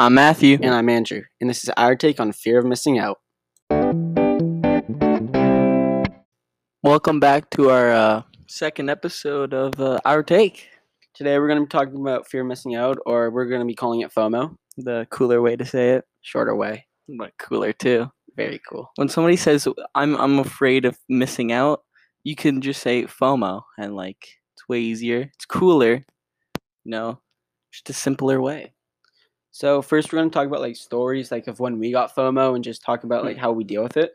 I'm Matthew. And I'm Andrew, and this is our take on fear of missing out. Welcome back to our uh, second episode of uh, Our Take, Today we're going to be talking about fear of missing out, or we're going to be calling it FOMO, the cooler way to say it, shorter way. but cooler too. Very cool. When somebody says I'm I'm afraid of missing out, you can just say FOMO, and like it's way easier. It's cooler. You know, just a simpler way. So first we're going to talk about like stories like of when we got FOMO and just talk about like how we deal with it.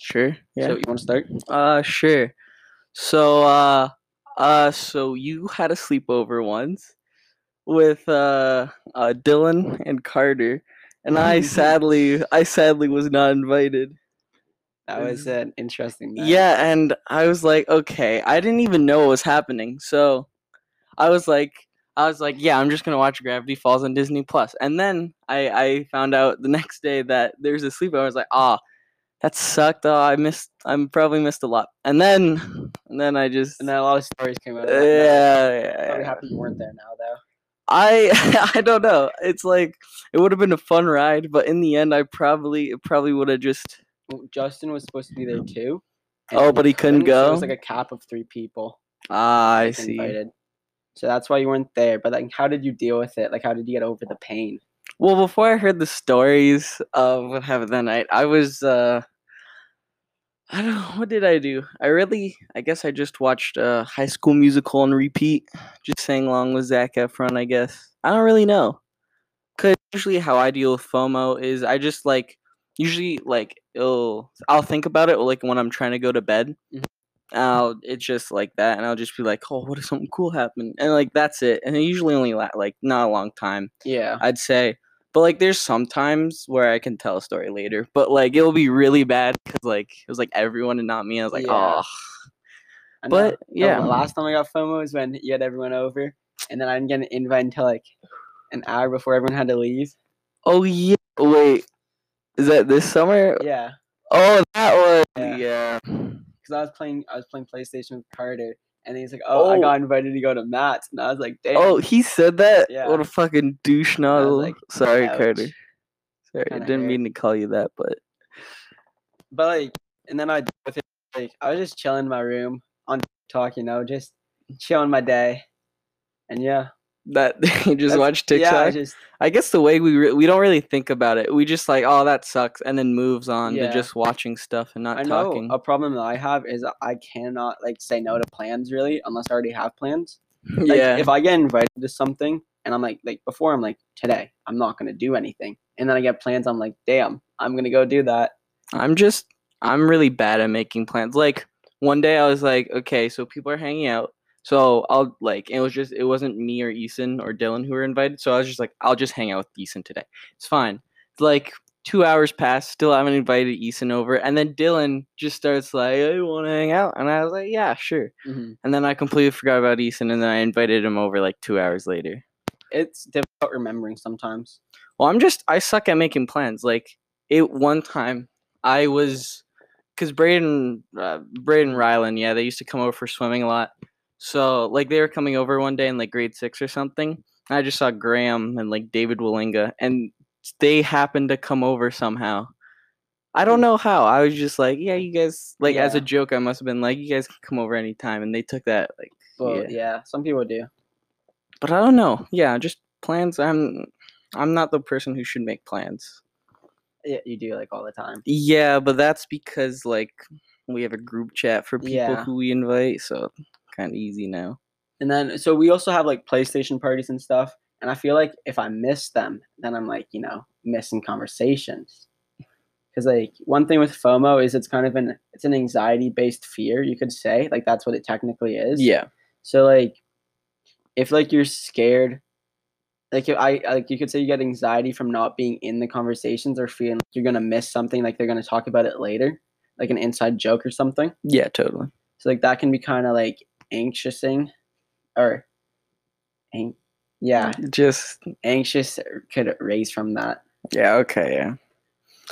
Sure. Yeah. So you want to start? Uh, sure. So, uh, uh, so you had a sleepover once with uh, uh Dylan and Carter, and I sadly, I sadly was not invited. That was an interesting. Night. Yeah, and I was like, okay, I didn't even know what was happening, so I was like, I was like, yeah, I'm just gonna watch Gravity Falls on Disney Plus. And then I I found out the next day that there's a sleepover. I was like, ah. that sucked. Oh, I missed. I'm probably missed a lot. And then, and then I just And then a lot of stories came out. yeah, Of that night. yeah, yeah. happy you weren't there now though. I I don't know. It's like it would have been a fun ride, but in the end, I probably it probably would have just. Justin was supposed to be there too. Oh, but he couldn't so It was like a cap of three people. Ah, I see. Invited. So that's why you weren't there. But like, how did you deal with it? Like, how did you get over the pain? Well, before I heard the stories of what happened that night, I was uh I don't know what did I do. I really, I guess I just watched uh, High School Musical on repeat, just sang along with Zac Efron. I guess I don't really know, cause usually how I deal with FOMO is I just like usually like it'll I'll think about it like when I'm trying to go to bed. Mhm. I'll it's just like that, and I'll just be like, oh, what if something cool happened? And like that's it, and it usually only la- like not a long time. Yeah. I'd say. But like, there's sometimes where I can tell a story later, but like it'll be really bad because like it was like everyone and not me. I was like, Yeah. oh, I but The yeah, last time I got FOMO was when you had everyone over, and then I didn't get an invite until like an hour before everyone had to leave. oh yeah. Wait, is that this summer? Yeah. Oh, that was Yeah. yeah. Because I was playing, I was playing PlayStation with Carter, and he's like, "Oh, I Oh. got invited to go to Matt's," and I was like, "Damn." Oh, he said that. Yeah. What a fucking douche nozzle. like, Sorry, ouch. Carter. Sorry, I didn't mean to call you that, but But like, and then I with it, like I was just chilling in my room on TikTok, you know, just chilling my day, and yeah, that you just that's- watch Yeah, I TikTok. just I guess the way we re- we don't really think about it. We just like, oh, that sucks, and then moves on Yeah. to just watching stuff and not I know talking. a problem that I have is I cannot like say no to plans really unless I already have plans. Like, yeah. If I get invited to something and I'm like, like before, I'm like, today I'm not gonna do anything, and then I get plans. I'm like, damn, I'm gonna go do that. I'm just I'm really bad at making plans. Like one day I was like, okay, so people are hanging out. So I'll like it was just it wasn't me or Eason or Dylan who were invited. So I was just like, I'll just hang out with Eason today. It's fine. It's Like two hours passed, still haven't invited Eason over, and then Dylan just starts like, I want to hang out, and I was like, yeah, sure. hmm And then I completely forgot about Eason, and then I invited him over like two hours later. It's difficult remembering sometimes. Well, I'm just I suck at making plans. Like it one time I was because Braden uh, Braden Ryland, yeah, they used to come over for swimming a lot. So like they were coming over one day in like grade six or something. I just saw Graham and like David Willinga, and they happened to come over somehow. I don't mm. know how. I was just like, yeah, you guys like as a joke. I must have been like, you guys can come over anytime, and they took that like. But Yeah. yeah, some people do. But I don't know. Yeah, just plans. I'm I'm not the person who should make plans. Yeah, you do like all the time. Yeah, but that's because like we have a group chat for people Yeah. who we invite, so kind of easy now. And then so we also have like PlayStation parties and stuff. And I feel like if I miss them, then I'm like, you know, missing conversations. Because like one thing with FOMO is it's kind of an it's an anxiety based fear, you could say. Like that's what it technically is. Yeah. So like if like you're scared like I like you could say you get anxiety from not being in the conversations or feeling like you're gonna miss something like they're gonna talk about it later, like an inside joke or something. Yeah, totally. So like that can be kind of like anxiousing, or, an- yeah, Just anxious could raise from that. yeah, okay, yeah.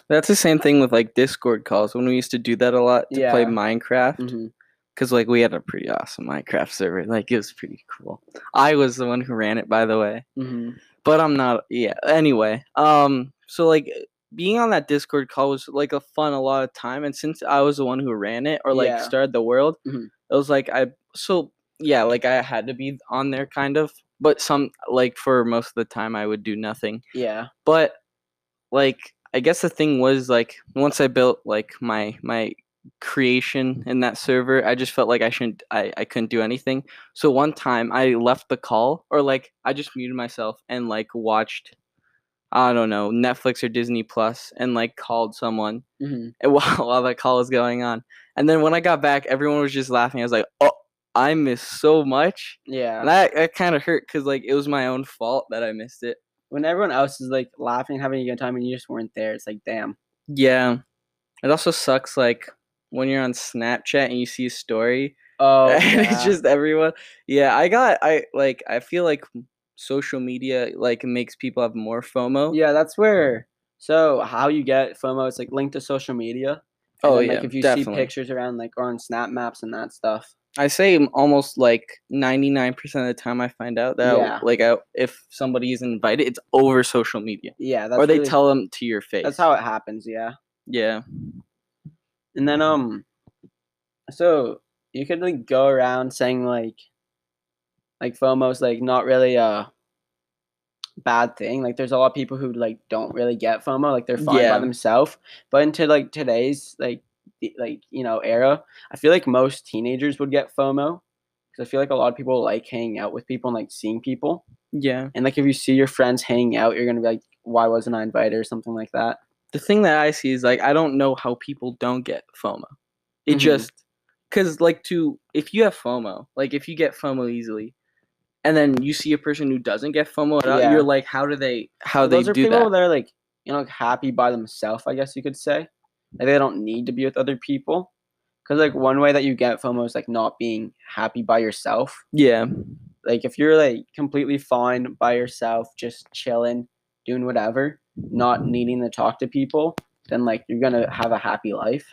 That's the same thing with like Discord calls when we used to do that a lot to play Yeah. Minecraft. hmm Cause like we had a pretty awesome Minecraft server. Like it was pretty cool. I was the one who ran it, by the way. hmm But I'm not. Yeah. Anyway, um, so like being on that Discord call was like a fun a lot of time, and since I was the one who ran it or like Yeah. started the world, Mhm. it was like I so yeah, like I had to be on there kind of. But some like for most of the time I would do nothing. Yeah. But like I guess the thing was like once I built like my my creation in that server, I just felt like I shouldn't I, I couldn't do anything. So one time I left the call or like I just muted myself and like watched I don't know, Netflix or Disney Plus and like called someone hmm and while, while that call was going on. And then when I got back, everyone was just laughing. I was like, "Oh, I missed so much." Yeah. And that, that kind of hurt cuz like it was my own fault that I missed it. when everyone else is like laughing, having a good time, and you just weren't there, it's like, damn. Yeah. It also sucks like when you're on Snapchat and you see a story Oh, and yeah. it's just everyone. Yeah, I got I like I feel like social media like makes people have more FOMO. yeah, that's where. So how you get FOMO? It's like linked to social media. and Oh then, yeah, like if you see pictures around like or on Snap Maps and that stuff. I say almost like 99% of the time I find out that Yeah. like I, if somebody is invited, it's over social media. Yeah, that's or they really- tell them to your face. That's how it happens. Yeah, Yeah. and then um, so you could like go around saying like, like FOMO's like not really a bad thing. Like there's a lot of people who like don't really get FOMO, like they're fine Yeah. by themselves. But into like today's like like you know era, I feel like most teenagers would get FOMO because I feel like a lot of people like hanging out with people and like seeing people. Yeah. And like if you see your friends hanging out, you're gonna be like, why wasn't I invited or something like that. the thing that I see is like I don't know how people don't get FOMO. It Mhm. just because like to if you have FOMO, like if you get FOMO easily, and then you see a person who doesn't get FOMO at all, Yeah. you're like, how do they how But they those are do people that? are like you know like happy by themselves i guess you could say like they don't need to be with other people because like one way that you get fomo is like not being happy by yourself Yeah, like if you're like completely fine by yourself just chilling doing whatever not needing to talk to people then like you're gonna have a happy life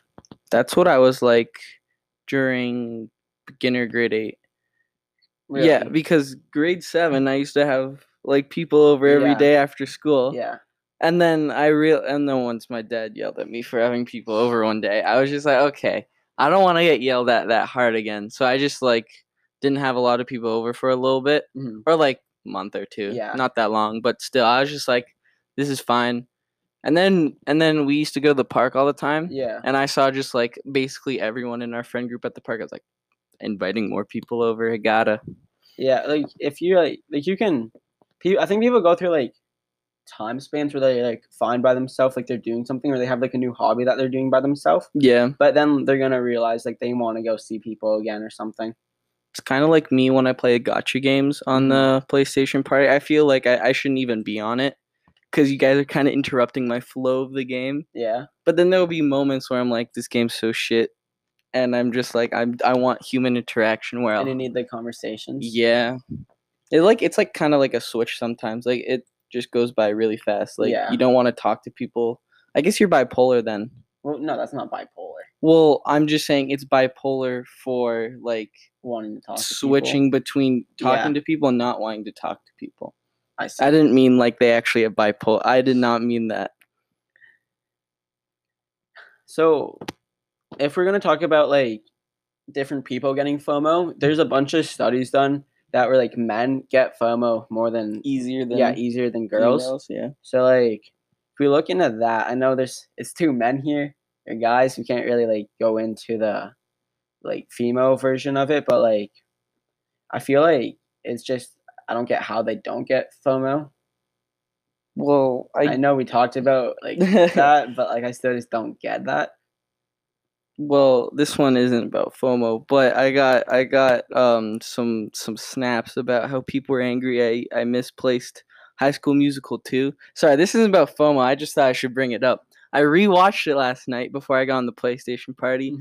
that's what I was like during beginner grade eight. Yeah, because grade seven I used to have like people over every Yeah. day after school. yeah And then I real and then once my dad yelled at me for having people over one day, I was just like, okay, I don't want to get yelled at that hard again. So I just like didn't have a lot of people over for a little bit Mhm. or like a month or two. Yeah. Not that long, but still I was just like this is fine. And then and then we used to go to the park all the time. yeah And I saw just like basically everyone in our friend group at the park. I was like inviting more people over. I gotta. yeah like if you like like you can i think people go through like time spans where they're like find by themselves like they're doing something or they have like a new hobby that they're doing by themselves Yeah. but then they're gonna realize like they want to go see people again or something It's kind of like me when I play gotcha games on Mhm. the PlayStation Party. I feel like I, I shouldn't even be on it because you guys are kind of interrupting my flow of the game. yeah But then there'll be moments where I'm like, this game's so shit, and I'm just like, I'm I want human interaction. Where and you I'll, need the conversations yeah, it like it's like kind of like a switch sometimes. Like it just goes by really fast. Like Yeah. you don't want to talk to people. I guess you're bipolar then. well no that's not bipolar Well, I'm just saying it's bipolar for like wanting to talk to people. switching between talking Yeah. to people and not wanting to talk to people. i see I didn't mean like they actually have bipolar. I did not mean that. so if we're gonna talk about like different people getting fomo there's a bunch of studies done that were like men get fomo more than Easier than yeah easier than girls females, Yeah. So like if we look into that, I know there's it's two men here or guys. We can't really like go into the like female version of it, but like I feel like it's just I don't get how they don't get FOMO. Well, I, I, know we talked about like that, but like I still just don't get that. Well, this one isn't about FOMO, but I got I got um some some snaps about how people were angry I I misplaced High School Musical 2. Sorry, this isn't about FOMO. I just thought I should bring it up. I rewatched it last night before I got on the PlayStation party.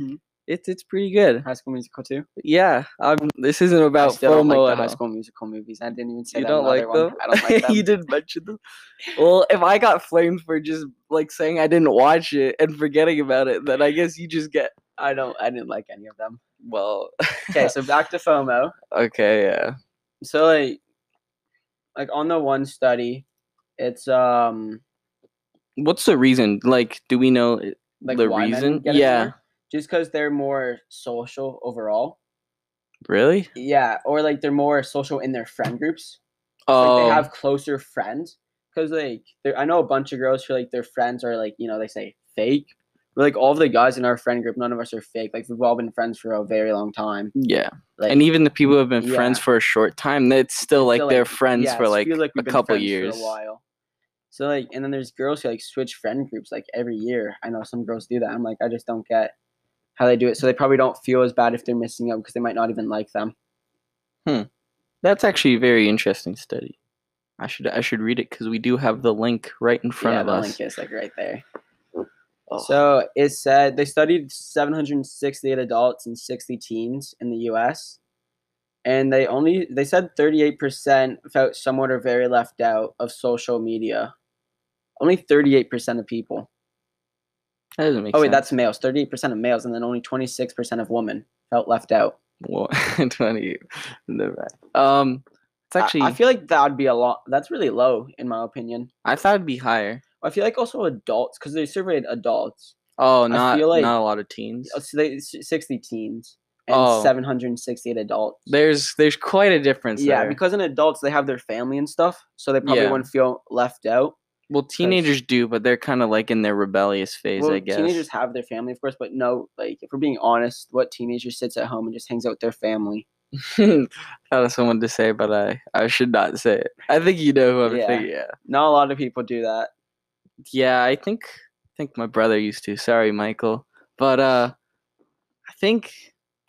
It's it's pretty good. High School Musical too. Yeah, um, this isn't I about still don't FOMO like High. School Musical movies. I didn't even say You don't like another them? one. I don't like them. you didn't mention them. Well, if I got flamed for just like saying I didn't watch it and forgetting about it, then I guess you just get. I don't. I didn't like any of them. well, Okay, so back to FOMO. okay, yeah. So like, like on the one study, it's um What's the reason? Like, do we know like the reason? Yeah. more? Just because they're more social overall. Really? Yeah, or like they're more social in their friend groups. Oh, like they oh. have closer friends because like I know a bunch of girls who like their friends are like you know they say fake. But, like all of the guys in our friend group, none of us are fake. Like we've all been friends for a very long time. yeah. Like and even the people who have been friends for a short time, that's still like still, they're friends yeah, for it like, a couple years. for a while. So like, and then there's girls who like switch friend groups like every year. I know some girls do that. I'm like, I just don't get how they do it. So they probably don't feel as bad if they're missing out because they might not even like them. Hmm. That's actually a very interesting study. I should I should read it because we do have the link right in front yeah, of the us. link is like right there. Oh. So it said they studied 768 adults and 60 teens in the U.S. And they only they said 38% felt somewhat or very left out of social media. Only 38% of people. That doesn't make Oh wait, sense. that's males. 38% of males, and then only 26% of women felt left out. Well, twenty. never. Um, it's actually I, I, feel like that would be a lot. That's really low in my opinion. I thought it'd be higher. I feel like also adults because they surveyed adults. Oh, not like- not a lot of teens. Uh, So they 60 teens and Oh. 768 adults. There's there's quite a difference. yeah, there. because in adults they have their family and stuff, so they probably Yeah. wouldn't feel left out. Well, teenagers do, but they're kind of like in their rebellious phase, Well, I guess. teenagers have their family, of course, but no, like if we're being honest, what teenager sits at home and just hangs out with their family? I had someone to say, but I I should not say it. I think you know who I'm Yeah. thinking. Yeah. Not a lot of people do that. Yeah, I think I think my brother used to. Sorry, Michael. But uh I think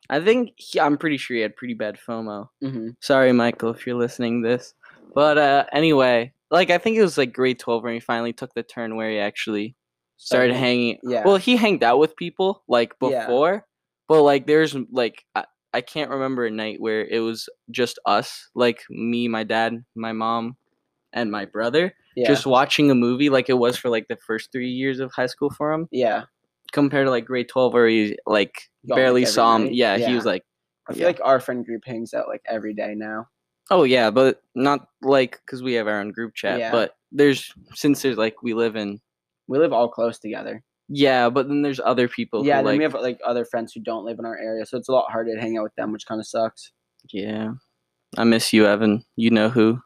I think he, I'm pretty sure he had pretty bad FOMO. hmm Sorry, Michael, if you're listening to this. But uh anyway, like I think it was like grade 12 when he finally took the turn where he actually started hanging. Yeah. Well, he hanged out with people like Yeah. before, but like there's like I, I can't remember a night where it was just us, like me, my dad, my mom, and my brother, yeah. just watching a movie like it was for like the first three years of high school for him, yeah. compared to like grade 12 where he like barely saw him. night. Yeah, he was like, I feel Yeah. like our friend group hangs out like every day now. Oh yeah, but not like because we have our own group chat. Yeah. But there's since there's like we live in We live all close together. yeah, but then there's other people. yeah, who, then like, we have like other friends who don't live in our area, so it's a lot harder to hang out with them, which kind of sucks. Yeah. I miss you, Evan. You know who.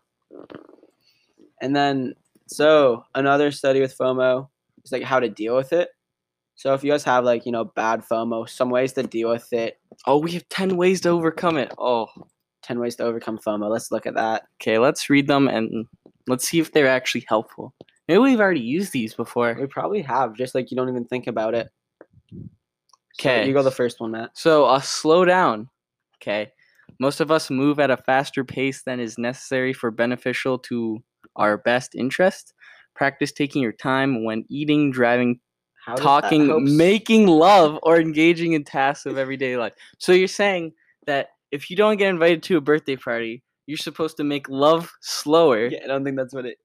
And then, so another study with FOMO is like how to deal with it. So if you guys have like you know bad FOMO, some ways to deal with it. Oh, we have 10 ways to overcome it. Oh, Ten ways to overcome FOMO. Let's look at that. okay. Let's read them and let's see if they're actually helpful. Maybe we've already used these before. We probably have, just like you don't even think about it. So Okay. you go the first one, Matt. So, uh, slow down. Okay. Most of us move at a faster pace than is necessary for beneficial to our best interest. Practice taking your time when eating, driving, How does that help talking, making love, or engaging in tasks of everyday life. So you're saying that if you don't get invited to a birthday party, you're supposed to make love slower. Yeah, I don't think that's what it.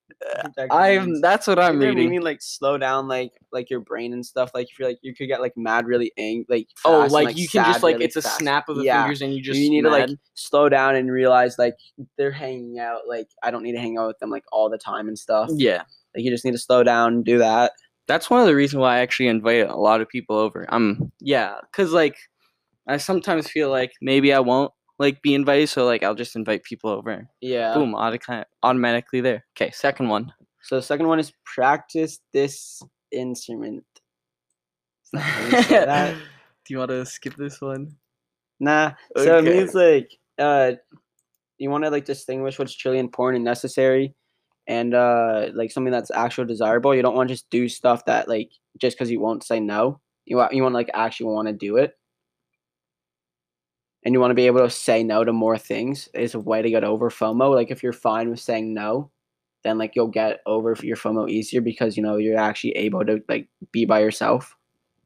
I'm means. that's what I'm reading. meaning like slow down, like like your brain and stuff. Like if you're like you could get like mad really angry, like oh, fast and, like, you can just like really it's a snap of the Yeah. fingers and you just you need to like slow down and realize like they're hanging out. Like I don't need to hang out with them like all the time and stuff. yeah. Like you just need to slow down, and do that. That's one of the reasons why I actually invite a lot of people over. Um, yeah, cause like I sometimes feel like maybe I won't like be invited, so like I'll just invite people over. Yeah. Boom, auto- automatically there. Okay, second one. So the second one is practice this instrument. That how you say that? Do you want to skip this one? Nah. So it means like uh you want to like distinguish what's truly important and necessary and uh like something that's actual desirable. You don't want to just do stuff that like just because you won't say no. You want you want like actually want to do it. And you want to be able to say no to more things is a way to get over FOMO. Like if you're fine with saying no, then like you'll get over your FOMO easier because you know you're actually able to like be by yourself.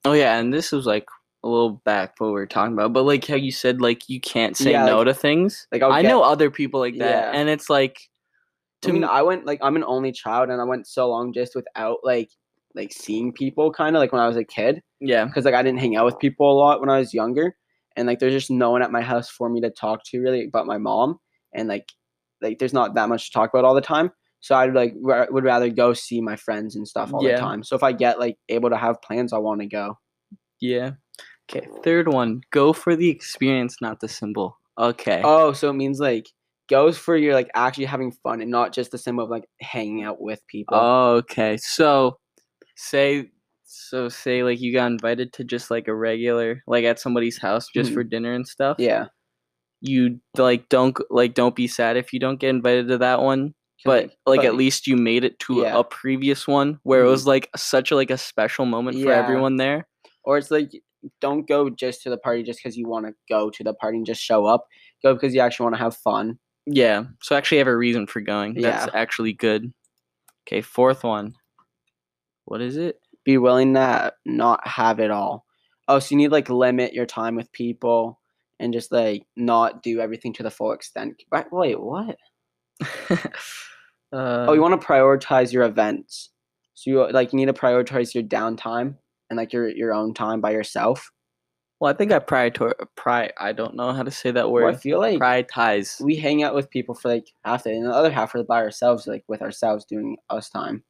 Oh yeah, and this was like a little back what we were talking about, but like how you said like you can't say Yeah, no like- to things. Like I get- know other people like that, Yeah. and it's like I to mean, me, I went like I'm an only child, and I went so long just without like like seeing people, kind of like when I was a kid, yeah, because like I didn't hang out with people a lot when I was younger, and like there's just no one at my house for me to talk to really but my mom and like like there's not that much to talk about all the time so i'd like ra- would rather go see my friends and stuff all Yeah. the time so if i get like able to have plans i want to go Yeah. Okay. Third one. Go for the experience, not the symbol. Okay. oh so it means like goes for you're like actually having fun and not just the symbol of like hanging out with people Okay. So, say, so say like you got invited to just like a regular, like at somebody's house just Mhm. for dinner and stuff. yeah You like don't like don't be sad if you don't get invited to that one. but like but- at least you made it to Yeah. a previous one where it Mhm. was like such a like a special moment for everyone there. or it's like don't go just to the party just because you want to go to the party and just show up go because you actually want to have fun Yeah. So actually have a reason for going. That's Yeah. actually good. Okay, fourth one. What is it? Be willing to not have it all. Oh, so you need like limit your time with people and just like not do everything to the full extent. Right? Wait, what? uh, Oh, you want to prioritize your events. So you like you need to prioritize your downtime and like your your own time by yourself. well, I think I prior pri I don't know how to say that Well, I feel like Prioritize. we hang out with people for like half the day, and the other half are by ourselves, like with ourselves doing us time.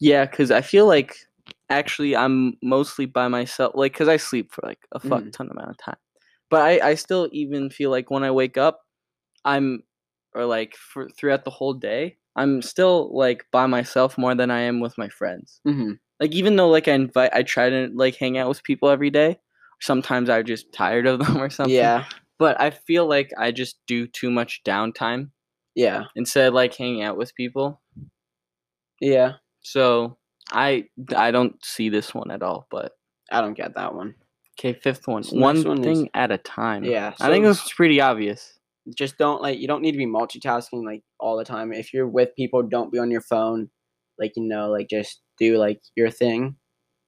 Yeah, because I feel like actually I'm mostly by myself, like because I sleep for like a fuck Mhm. ton amount of time. But I, I still even feel like when I wake up, I'm, or like for throughout the whole day, I'm still like by myself more than I am with my friends. Mm-hmm. Like even though like I invite, I try to like hang out with people every day. Sometimes I'm just tired of them or something. Yeah, But I feel like I just do too much downtime yeah, instead of like hanging out with people. yeah. So I I don't see this one at all. But I don't get that one. okay, fifth one. So one one is- thing at a time. Yeah, I think so- this is pretty obvious. just don't like you don't need to be multitasking like all the time if you're with people don't be on your phone like you know like just do like your thing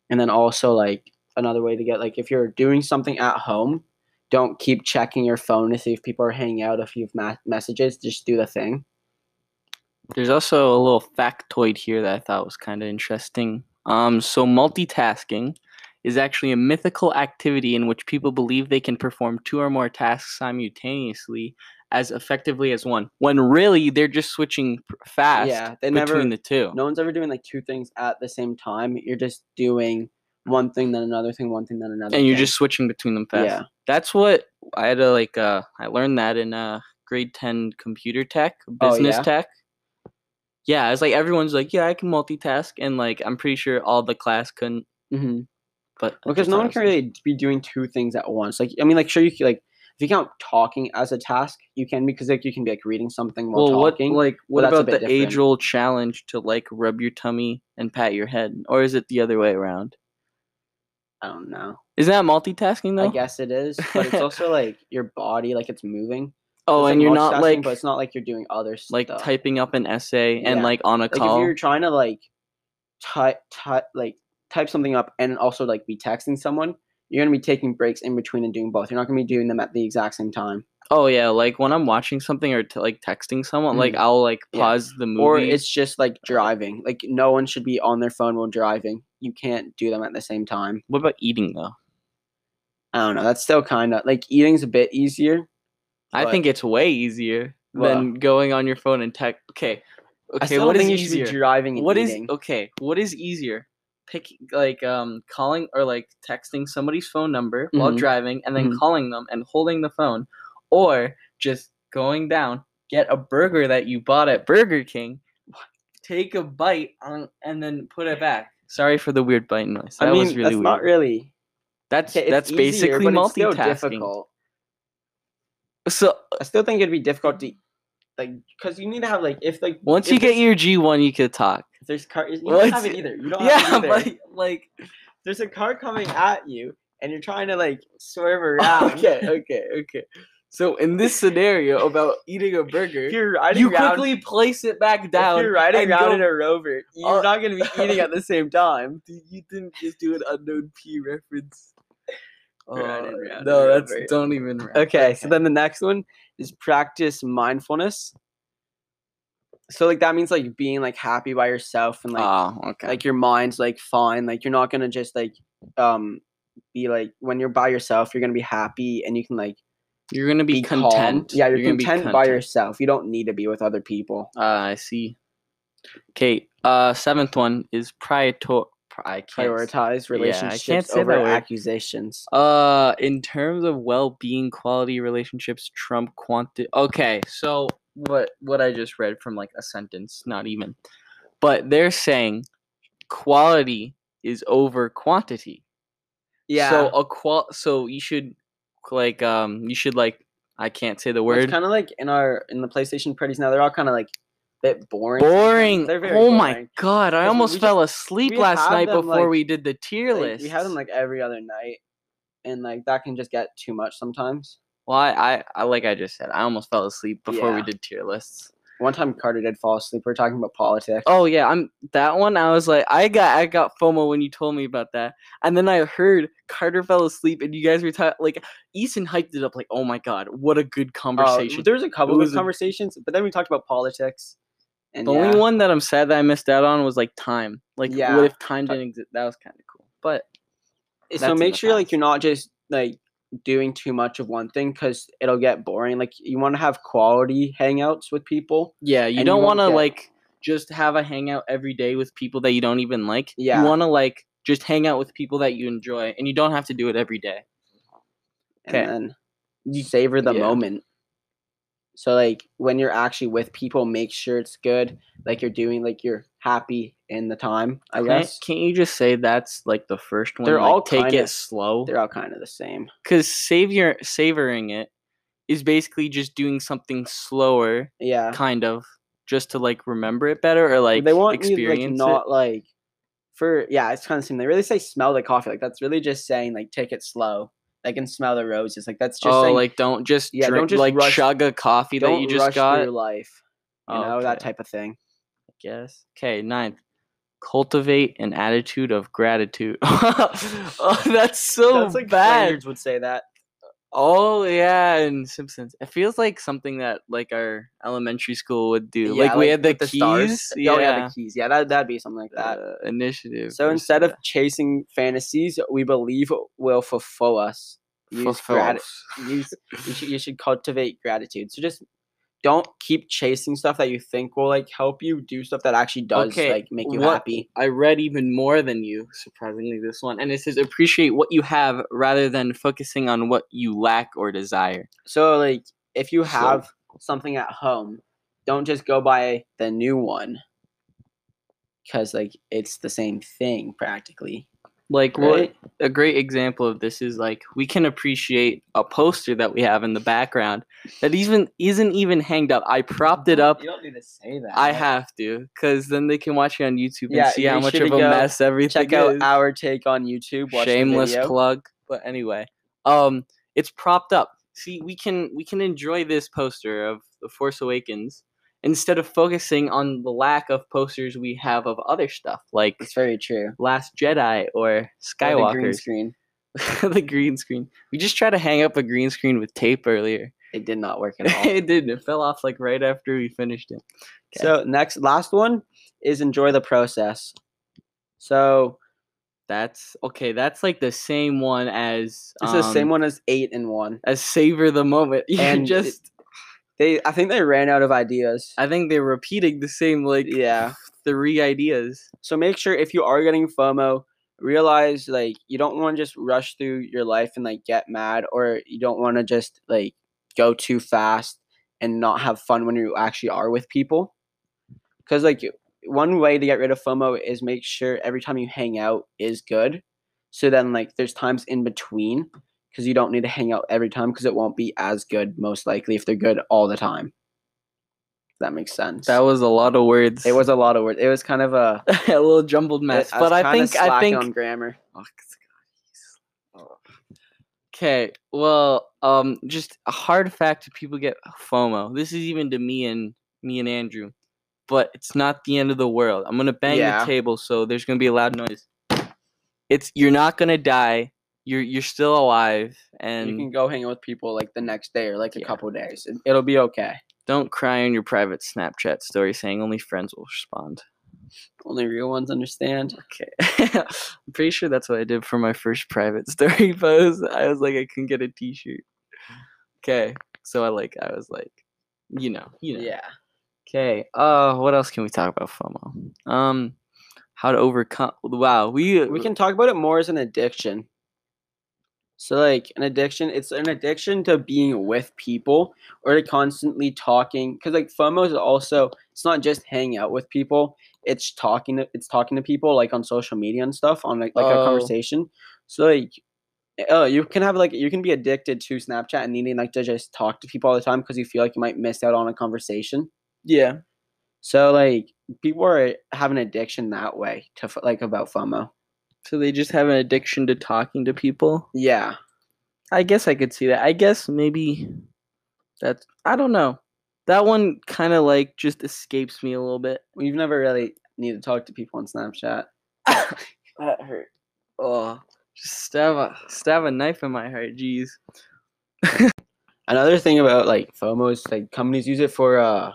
and then also like another way to get like if you're doing something at home don't keep checking your phone to see if people are hanging out if you have ma- messages just do the thing There's also a little factoid here that I thought was kind of interesting. Um, so multitasking is actually a mythical activity in which people believe they can perform two or more tasks simultaneously as effectively as one, when really they're just switching fast yeah they between never the two. no one's ever doing like two things at the same time you're just doing one thing then another thing one thing then another and you're thing. just switching between them fast. yeah That's what I had to like. Uh, I learned that in uh grade ten computer tech, Oh, business yeah? tech. Yeah, it's like everyone's like, yeah, I can multitask, and like I'm pretty sure all the class couldn't. hmm But because no one can really be doing two things at once. Like I mean, like sure you can like if you count talking as a task, you can because like you can be like reading something while Well, what talking. like what about the age old challenge to like rub your tummy and pat your head, or is it the other way around? I don't know. Is that multitasking though? I guess it is, but it's also like your body, like it's moving. Oh, and like, you're not like but it's not like you're doing other stuff. like typing up an essay and Yeah. like on a Like call. if you're trying to like type type like type something up and also like be texting someone, you're gonna be taking breaks in between and doing both. You're not gonna be doing them at the exact same time. Oh yeah, like when I'm watching something or t- like texting someone, like Mhm. I'll like Yeah. pause the movie. Or it's just like driving. Like no one should be on their phone while driving. You can't do them at the same time. what about eating though? I don't know. That's still kind of like eating's a bit easier. I but think it's way easier Well- than going on your phone and text. Okay, I okay, still what don't is think you should easier? be driving and What is eating. okay? What is easier? Pick like um calling or like texting somebody's phone number while Mhm. driving and then Mhm. calling them and holding the phone, or just going down, get a burger that you bought at Burger King, take a bite on, and then put it back. Sorry for the weird bite noise. That I mean, was really that's weird. not really. that's Okay, it's that's easier, basically but it's still multitasking. difficult. So I still think it'd be difficult to like because you need to have like if like once if you get your G one, you could talk. if there's car you Well, don't have it either. You don't Yeah, have it either. but like there's a car coming at you and you're trying to like swerve around. okay, okay, okay. So in this scenario about eating a burger, you're riding you around, quickly place it back down. you're riding around go- in a rover, you're Uh, not gonna be eating at the same time. You didn't just do an unknown P reference. Oh, Riding no, that's rover. don't even. rap. Okay, so then the next one is practice mindfulness. So like that means like being like happy by yourself and like oh, okay. like your mind's like fine like you're not gonna just like um be like when you're by yourself, you're gonna be happy and you can like You're gonna be, be calm. content. Yeah, you're, gonna be content, by yourself. You don't need to be with other people. Uh, I see. Okay. Uh, seventh one is priato- I can't. Prioritize Yeah, I relationships can't say over accusations. Uh, in terms of well-being, quality relationships trump quantity. Okay, so what what I just read from like a sentence, not even, but they're saying quality is over quantity. Yeah. So a qual. So you should like um you should like I can't say the word. It's kind of like in our in the PlayStation parties now. They're all kind of like bit boring. boring. They're very oh my god! I almost fell asleep last night them, before like- we did the tier Like, list. we have them like every other night, and like that can just get too much sometimes. Well, I, I, I like I just said, I almost fell asleep before we did tier lists. One time Carter did fall asleep. We are talking about politics. Oh yeah, I'm that one. I was like, I got I got FOMO when you told me about that, and then I heard Carter fell asleep, and you guys were talking like Eason hyped it up like, oh my god, what a good Uh, conversation. there was a couple of a- conversations, but then we talked about politics. And the yeah, only one that I'm sad that I missed out on was like time. Like, Yeah. what if time didn't exist? That was kind of cool. But so make sure like you're not just like doing too much of one thing because it'll get boring. Like you want to have quality hangouts with people. yeah, you don't want to get- like just have a hangout every day with people that you don't even like. Yeah. you want to like just hang out with people that you enjoy, and you don't have to do it every day. Okay. and then you savor the Yeah. moment. So like when you're actually with people, make sure it's good. Like you're doing like you're happy in the time. I Can't- guess Can't you just say that's like the first one? They're like, all take kinda- it slow they're all kind of the same. because savior savoring it is basically just doing something slower, Yeah, kind of, just to like remember it better or like they want you experience like not it. like for yeah. It's kind of the same. They really say smell the coffee. Like that's really just saying like take it slow. Like and smell the roses. Like that's just oh, saying, like don't just Yeah, don't just like rush- chug a coffee that you just rush got. through life. You know that type of thing. I guess. Okay, ninth. Cultivate an attitude of gratitude. oh, that's so that's like bad. Would say that. Oh yeah, and Simpsons. It feels like something that like our elementary school would do. like we had the with keys. stars. Yeah, Oh yeah, the keys. Yeah, that that'd be something like that. uh, initiative. So instead of chasing fantasies, we believe will fulfill us. Use Fulfill grati- us. use you should, you should cultivate gratitude. So just don't keep chasing stuff that you think will like help you. Do stuff that actually does Okay, like make you what- happy. I read even more than you, surprisingly, this one. And it says appreciate what you have rather than focusing on what you lack or desire. So like if you So- have something at home, don't just go buy the new one. Cause like it's the same thing practically. Like what a great example of this is like we can appreciate a poster that we have in the background that even isn't even hanged up. I propped it up. You don't need to say that. I have to, because then they can watch it on YouTube and see how much of a mess everything check out is. our take on YouTube. Shameless plug. But anyway, um, it's propped up. See, we can we can enjoy this poster of The Force Awakens instead of focusing on the lack of posters we have of other stuff like It's very true. Last Jedi or the green Skywalker. screen. the green screen. We just tried to hang up a green screen with tape earlier. It did not work at all. it didn't. It fell off like right after we finished it. Okay. So next, last one is enjoy the process. So That's okay. That's like the same one as it's the same um, one as eight and one. as savor the moment. You And just. They, I think they ran out of ideas. I think they're repeating the same like Yeah. three ideas. So make sure if you are getting FOMO, realize like you don't want to just rush through your life and like get mad, or you don't want to just like go too fast and not have fun when you actually are with people. Because like one way to get rid of FOMO is make sure every time you hang out is good. So then like there's times in between because you don't need to hang out every time because it won't be as good most likely if they're good all the time. If that makes sense. That was a lot of words. it was a lot of words. It was kind of a a little jumbled mess, I but I think I think on grammar. Okay, well, um, just a hard fact: people get FOMO. This is even to me and me and Andrew, but it's not the end of the world. I'm gonna bang Yeah. the table, so there's gonna be a loud noise. It's you're not gonna die. You're you're still alive, and you can go hang out with people like the next day or like a Yeah. couple days. It, it'll be okay. don't cry on your private Snapchat story saying only friends will respond. Only real ones understand. Okay. I'm pretty sure that's what I did for my first private story post. I was like, I couldn't get a t-shirt. Okay. So I like, I was like, you know, you know. Yeah. Okay. Uh, what else can we talk about FOMO? Um, how to overcome. Wow, we We can talk about it more as an addiction. So like an addiction, it's an addiction to being with people or to constantly talking. Because like FOMO is also it's not just hanging out with people. It's talking to it's talking to people like on social media and stuff on like like a Oh. conversation. So like oh you can have like you can be addicted to Snapchat and needing like to just talk to people all the time because you feel like you might miss out on a conversation. Yeah. So like people are have an addiction that way to like about FOMO. So they just have an addiction to talking to people. Yeah. I guess I could see that. I guess maybe that's I don't know. That one kind of like just escapes me a little bit. We've never really needed to talk to people on Snapchat. that hurt. Oh, just stab a stab a knife in my heart. Jeez. Another thing about like FOMO is like companies use it for uh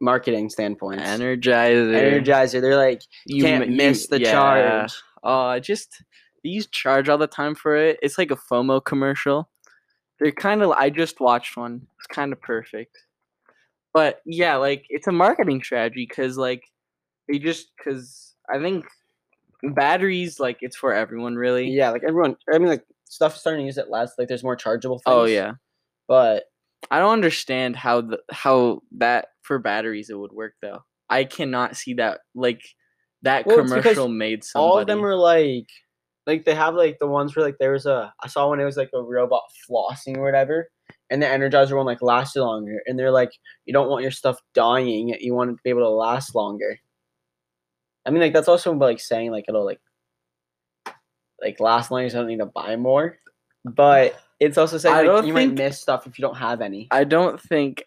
marketing standpoint. Energizer. Energizer, they're like You can't m- you- miss the yeah. charge. Oh, I just they use charge all the time for it. It's like a FOMO commercial. They're kind of. I just watched one. It's kind of perfect. But yeah, like it's a marketing strategy because like they just because I think batteries like it's for everyone really. Yeah, like everyone I mean like stuff starting to use it less. Like there's more chargeable oh, things. Oh yeah. But I don't understand how the how that for batteries it would work though. I cannot see that like that Well, commercial made somebody. all of them are like like they have like the ones where like there was a I saw one it was like a robot flossing or whatever. And the Energizer one like lasted longer. And they're like, you don't want your stuff dying, you want it to be able to last longer. I mean like that's also like saying like it'll like like last longer so I don't need to buy more. But it's also saying I like, don't you think- might miss stuff if you don't have any. I don't think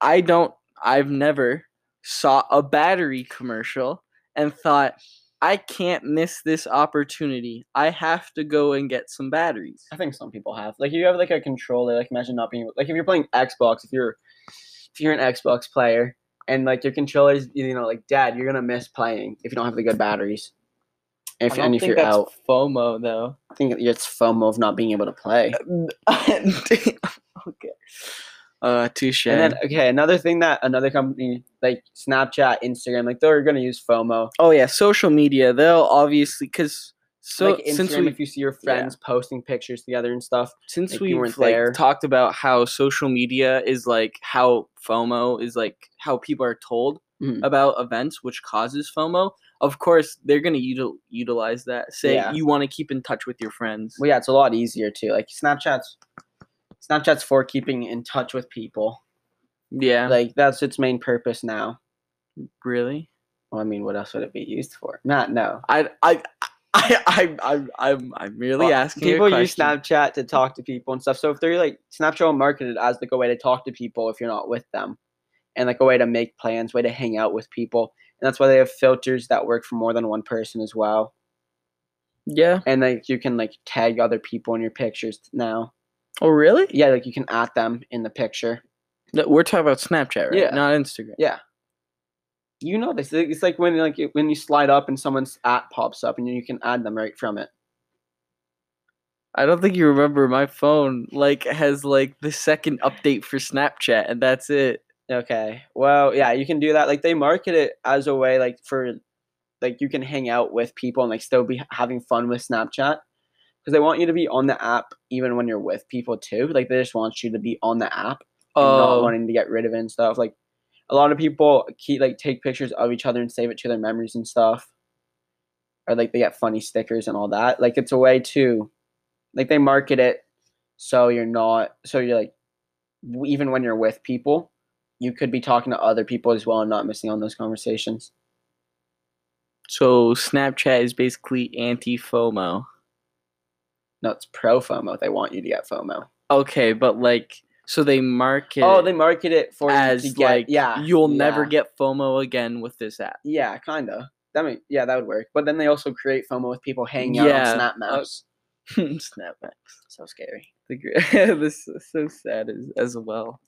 I don't I've never saw a battery commercial and thought I can't miss this opportunity. I have to go and get some batteries. I think some people have. Like you have like a controller. Like imagine not being like if you're playing Xbox, if you're if you're an Xbox player and like your controller's you know like Dad, you're gonna miss playing if you don't have the good batteries. And if, I don't and if think you're that's out, FOMO though. I think it's FOMO of not being able to play. okay. Uh touche. And then okay, another thing that another company like Snapchat, Instagram, like they're gonna use FOMO. oh yeah, social media. They'll obviously cuz so like Instagram, since we if you see your friends posting pictures together and stuff, since like, we've weren't like there. talked about how social media is like how FOMO is like how people are told Mhm. about events which causes FOMO, of course they're gonna util- utilize that. Say Yeah. you want to keep in touch with your friends. well, yeah, it's a lot easier too. Like Snapchat's Snapchat's for keeping in touch with people. Yeah, Like that's its main purpose now. really. Well, I mean, what else would it be used for? Not no. I I I I I'm I'm, I'm merely Well, asking. people use. Snapchat to talk to people and stuff. So if they're like Snapchat will market it as like a way to talk to people if you're not with them, and like a way to make plans, way to hang out with people, and that's why they have filters that work for more than one person as well. Yeah. And like you can like tag other people in your pictures now. Oh really? Yeah, like you can add them in the picture. No, We're talking about Snapchat, right? Yeah. Not Instagram. Yeah. You know this. It's like when like when you slide up and someone's app pops up and you can add them right from it. I don't think you remember my phone like has like the second update for Snapchat and that's it. Okay. Well, yeah, you can do that. Like they market it as a way like for like you can hang out with people and like still be having fun with Snapchat because they want you to be on the app even when you're with people too. Like they just want you to be on the app and not Oh, wanting to get rid of it and stuff. Like a lot of people keep like take pictures of each other and save it to their memories and stuff. Or like they get funny stickers and all that. Like it's a way to like they market it so you're not so you're like even when you're with people, you could be talking to other people as well and not missing on those conversations. so Snapchat is basically anti FOMO. No, it's pro FOMO. They want you to get FOMO. Okay, but like so they market Oh, they market it for as you to get like yeah. you'll never get FOMO again with this app. Yeah, kinda. That mean, yeah, that would work. But then they also create FOMO with people hanging out Yeah, on Snap uh, Maps. So scary. The this is so sad as, as well.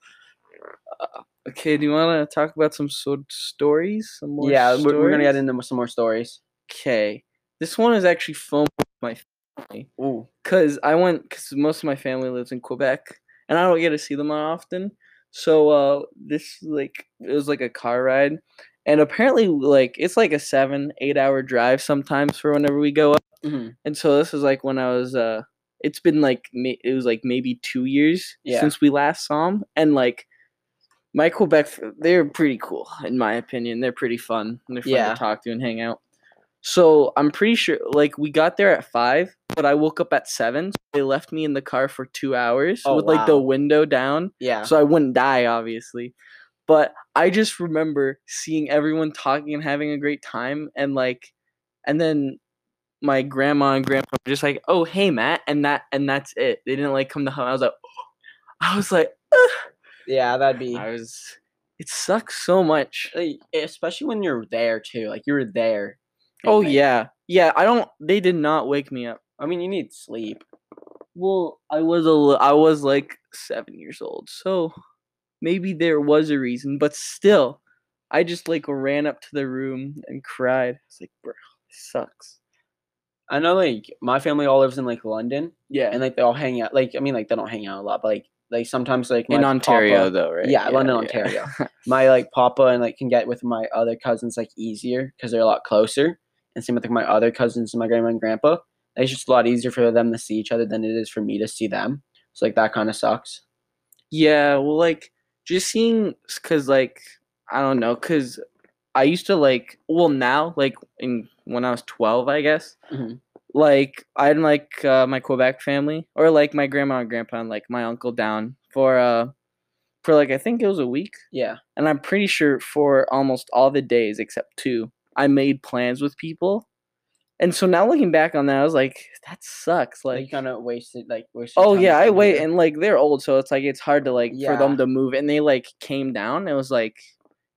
Okay, do you want to talk about some sort stories? Some more yeah, we're, we're gonna get into some more stories. Okay, this one is actually phone with my family Ooh. because I went because most of my family lives in Quebec and I don't get to see them often. So uh, this like it was like a car ride, and apparently like it's like a seven eight hour drive sometimes for whenever we go up. hmm And so this was like when I was uh it's been like it was like maybe 2 years Yeah. since we last saw them, and like my Quebec they're pretty cool in my opinion. They're pretty fun. They're fun Yeah. to talk to and hang out. So I'm pretty sure like we got there at 5, but I woke up at 7. So they left me in the car for 2 hours Oh, with like the window down Yeah. so I wouldn't die, obviously. But I just remember seeing everyone talking and having a great time, and like, and then my grandma and grandpa were just like, "Oh, hey, Matt," and that and that's it. They didn't like come to home. I was like, I was like, "Ugh." yeah, that'd be I was. It sucks so much. especially when you're there too. Like you were there. Oh like, yeah, yeah. I don't. They did not wake me up. I mean, you need sleep. Well, I was a. I was like seven years old, so maybe there was a reason, but still, I just like ran up to the room and cried. I was like, bro, this sucks. I know, like my family all lives in like London, Yeah, and like they all hang out. Like I mean, like they don't hang out a lot, but like like sometimes like in Ontario papa- though, right? Yeah, London, Ontario. my like papa and like can get with my other cousins like easier because they're a lot closer. And same with like my other cousins and my grandma and grandpa. It's just a lot easier for them to see each other than it is for me to see them. So like that kind of sucks. Yeah, well, like just seeing, cause like I don't know, cause I used to like, well, now like in when I was twelve, I guess, Mhm. like I had like uh, my Quebec family or like my grandma and grandpa and like my uncle down for uh for like I think it was a week, Yeah. and I'm pretty sure for almost all the days except two, I made plans with people. And so now looking back on that, I was like, that sucks. Like Like, kind of wasted like wasted. oh yeah, I wait, and like they're old, so it's like it's hard to like for them to move, and they like came down. It was like,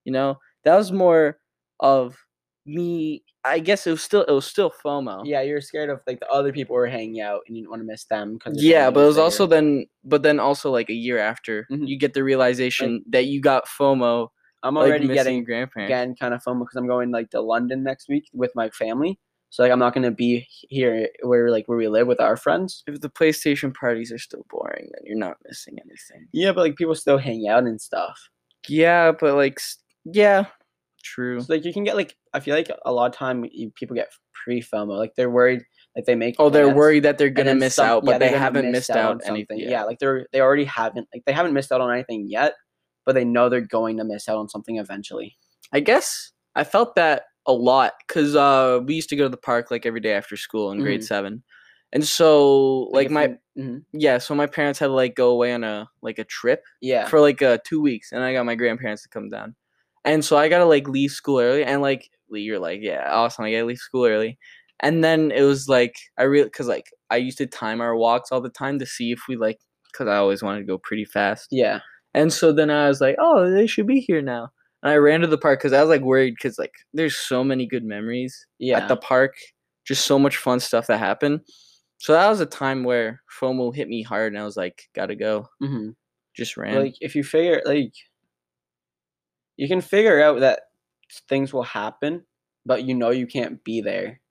you know, that was more of me. I guess it was still it was still FOMO. Yeah, you're scared of like the other people were hanging out and you didn't want to miss them because Yeah, but it was also then, but then also like a year after, Mhm. you get the realization that you got FOMO. I'm already missing getting grandparents. again kind of FOMO because I'm going like to London next week with my family. So like I'm not gonna be here where like where we live with our friends. If the PlayStation parties are still boring, then you're not missing anything. Yeah, but like people still hang out and stuff. Yeah, but like, yeah, true. So like you can get like I feel like a lot of time you, people get pre FOMO. Like they're worried like they make Oh, they're worried that they're gonna miss some- out, but they're they haven't missed out out anything. Yeah. like they're they already haven't like they haven't missed out on anything yet, but they know they're going to miss out on something eventually. I guess I felt that a lot because uh, we used to go to the park like every day after school in grade Mhm. seven, and so like, if my mhm. yeah, so my parents had to like go away on a like a trip yeah for like uh two weeks, and I got my grandparents to come down, and so I gotta like leave school early, and like you're like yeah, awesome, I gotta leave school early, and then it was like I really because like I used to time our walks all the time to see if we like because I always wanted to go pretty fast. yeah And so then I was like, oh, they should be here now. And I ran to the park because I was like worried because like there's so many good memories yeah. at the park, just so much fun stuff that happened. So that was a time where FOMO hit me hard, and I was like, gotta go. hmm Just ran. Like if you figure like you can figure out that things will happen, but you know you can't be there.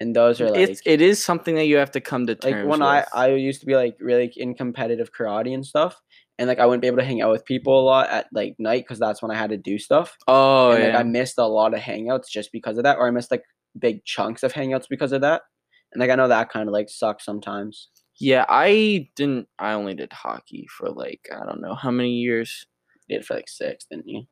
And those are like it's it is something that you have to come to terms like when I. I used to be like really in competitive karate and stuff, and like I wouldn't be able to hang out with people a lot at like night because that's when I had to do stuff. oh and like yeah. I missed a lot of hangouts just because of that, or I missed like big chunks of hangouts because of that. And like I know that kind of like sucks sometimes. yeah, I didn't. I only did hockey for like I don't know how many years. Did for like six, didn't you?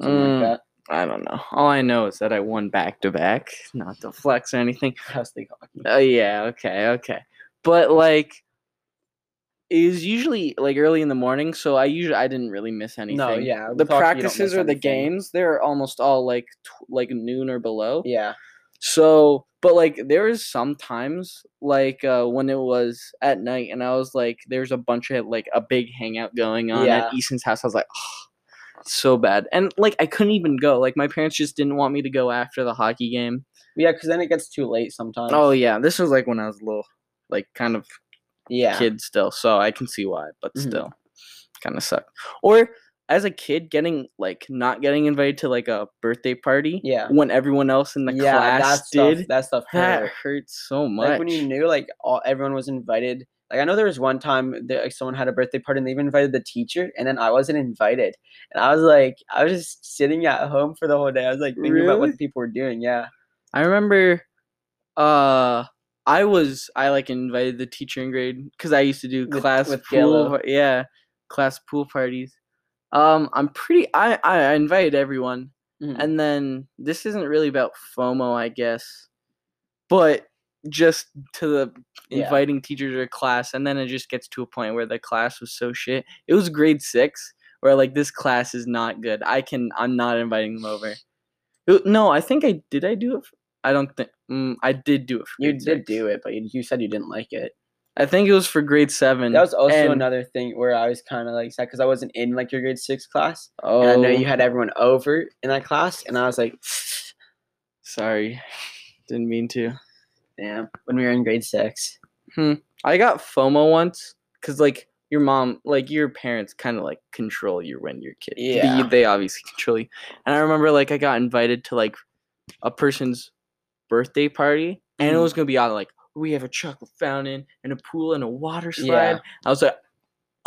Something Mm, like that. I don't know. All I know is that I won back to back, not to flex or anything. Hockey. Oh yeah, okay, okay. But like it was usually like early in the morning, so I usually I didn't really miss anything. No, yeah. The hockey, you don't practices or the games, they're almost all like tw- like noon or below. Yeah. So, but like there is sometimes like uh when it was at night and I was like there's a bunch of like a big hangout going on Yeah. at Easton's house. I was like, oh, so bad. And like I couldn't even go. Like my parents just didn't want me to go after the hockey game. Yeah, because then it gets too late sometimes. Oh yeah, this was like when I was little, like kind of yeah. kid still, so I can see why, but Mhm. still, kind of sucked. Or as a kid getting like not getting invited to like a birthday party Yeah. when everyone else in the yeah, that class stuff, did that stuff that hurt. hurts so much Like when you knew like all everyone was invited. Like I know there was one time that like, someone had a birthday party and they even invited the teacher, and then I wasn't invited, and I was like, I was just sitting at home for the whole day. I was like thinking about what people were doing. Yeah. I remember uh I was I like invited the teacher in grade because I used to do With- class with pool par- yeah class pool parties. Um I'm pretty I I invited everyone Mhm. and then this isn't really about FOMO I guess, but just to the Yeah. inviting teachers to class and then it just gets to a point where the class was so shit. It was grade six where like this class is not good. I can I'm not inviting them over. No, I think I did. I do it. I don't think mm, I did do it. For You did six. do it, but you, you said you didn't like it. I think it was for grade seven. That was also and- another thing where I was kind of like sad because I wasn't in like your grade six class, Oh, and I know you had everyone over in that class, and I was like, Sorry, didn't mean to. damn. When we were in grade six, Hmm. I got FOMO once because like your mom, like your parents, kind of like control you when you're a kid. They- Yeah. they, obviously control you. And I remember like I got invited to like a person's birthday party, and it Mhm. was gonna be on like we have a chocolate fountain and a pool and a water slide. Yeah. I was like.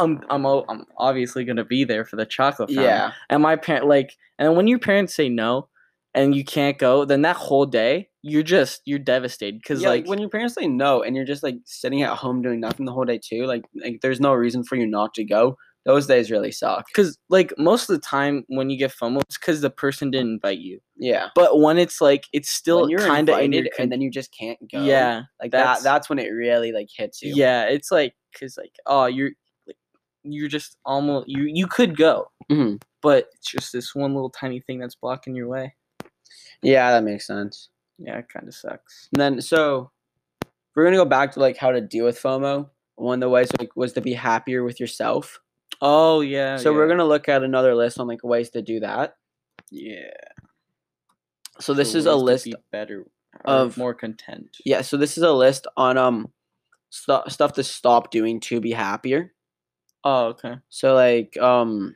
I'm I'm I'm obviously gonna be there for the chocolate fountain. yeah, And my parent like and when your parents say no and you can't go, then that whole day you're just you're devastated because yeah, like, like when your parents say no, and you're just like sitting at home doing nothing the whole day too, like like there's no reason for you not to go. Those days really suck. because like most of the time when you get FOMO, it's because the person didn't invite you. Yeah, But when it's like it's still when you're kind of invited con- and then you just can't go. yeah like that's- that. That's when it really like hits you. yeah it's like because like oh you're like you're just almost you you could go Mhm. but it's just this one little tiny thing that's blocking your way. yeah, that makes sense. Yeah, it kind of sucks. And then so we're gonna go back to like how to deal with FOMO. One of the ways like was to be happier with yourself. Oh yeah. so we're gonna look at another list on like ways to do that. yeah. So this for is a list be better of- more content. Yeah, so this is a list on um stu- stuff to stop doing to be happier. Oh okay. So like um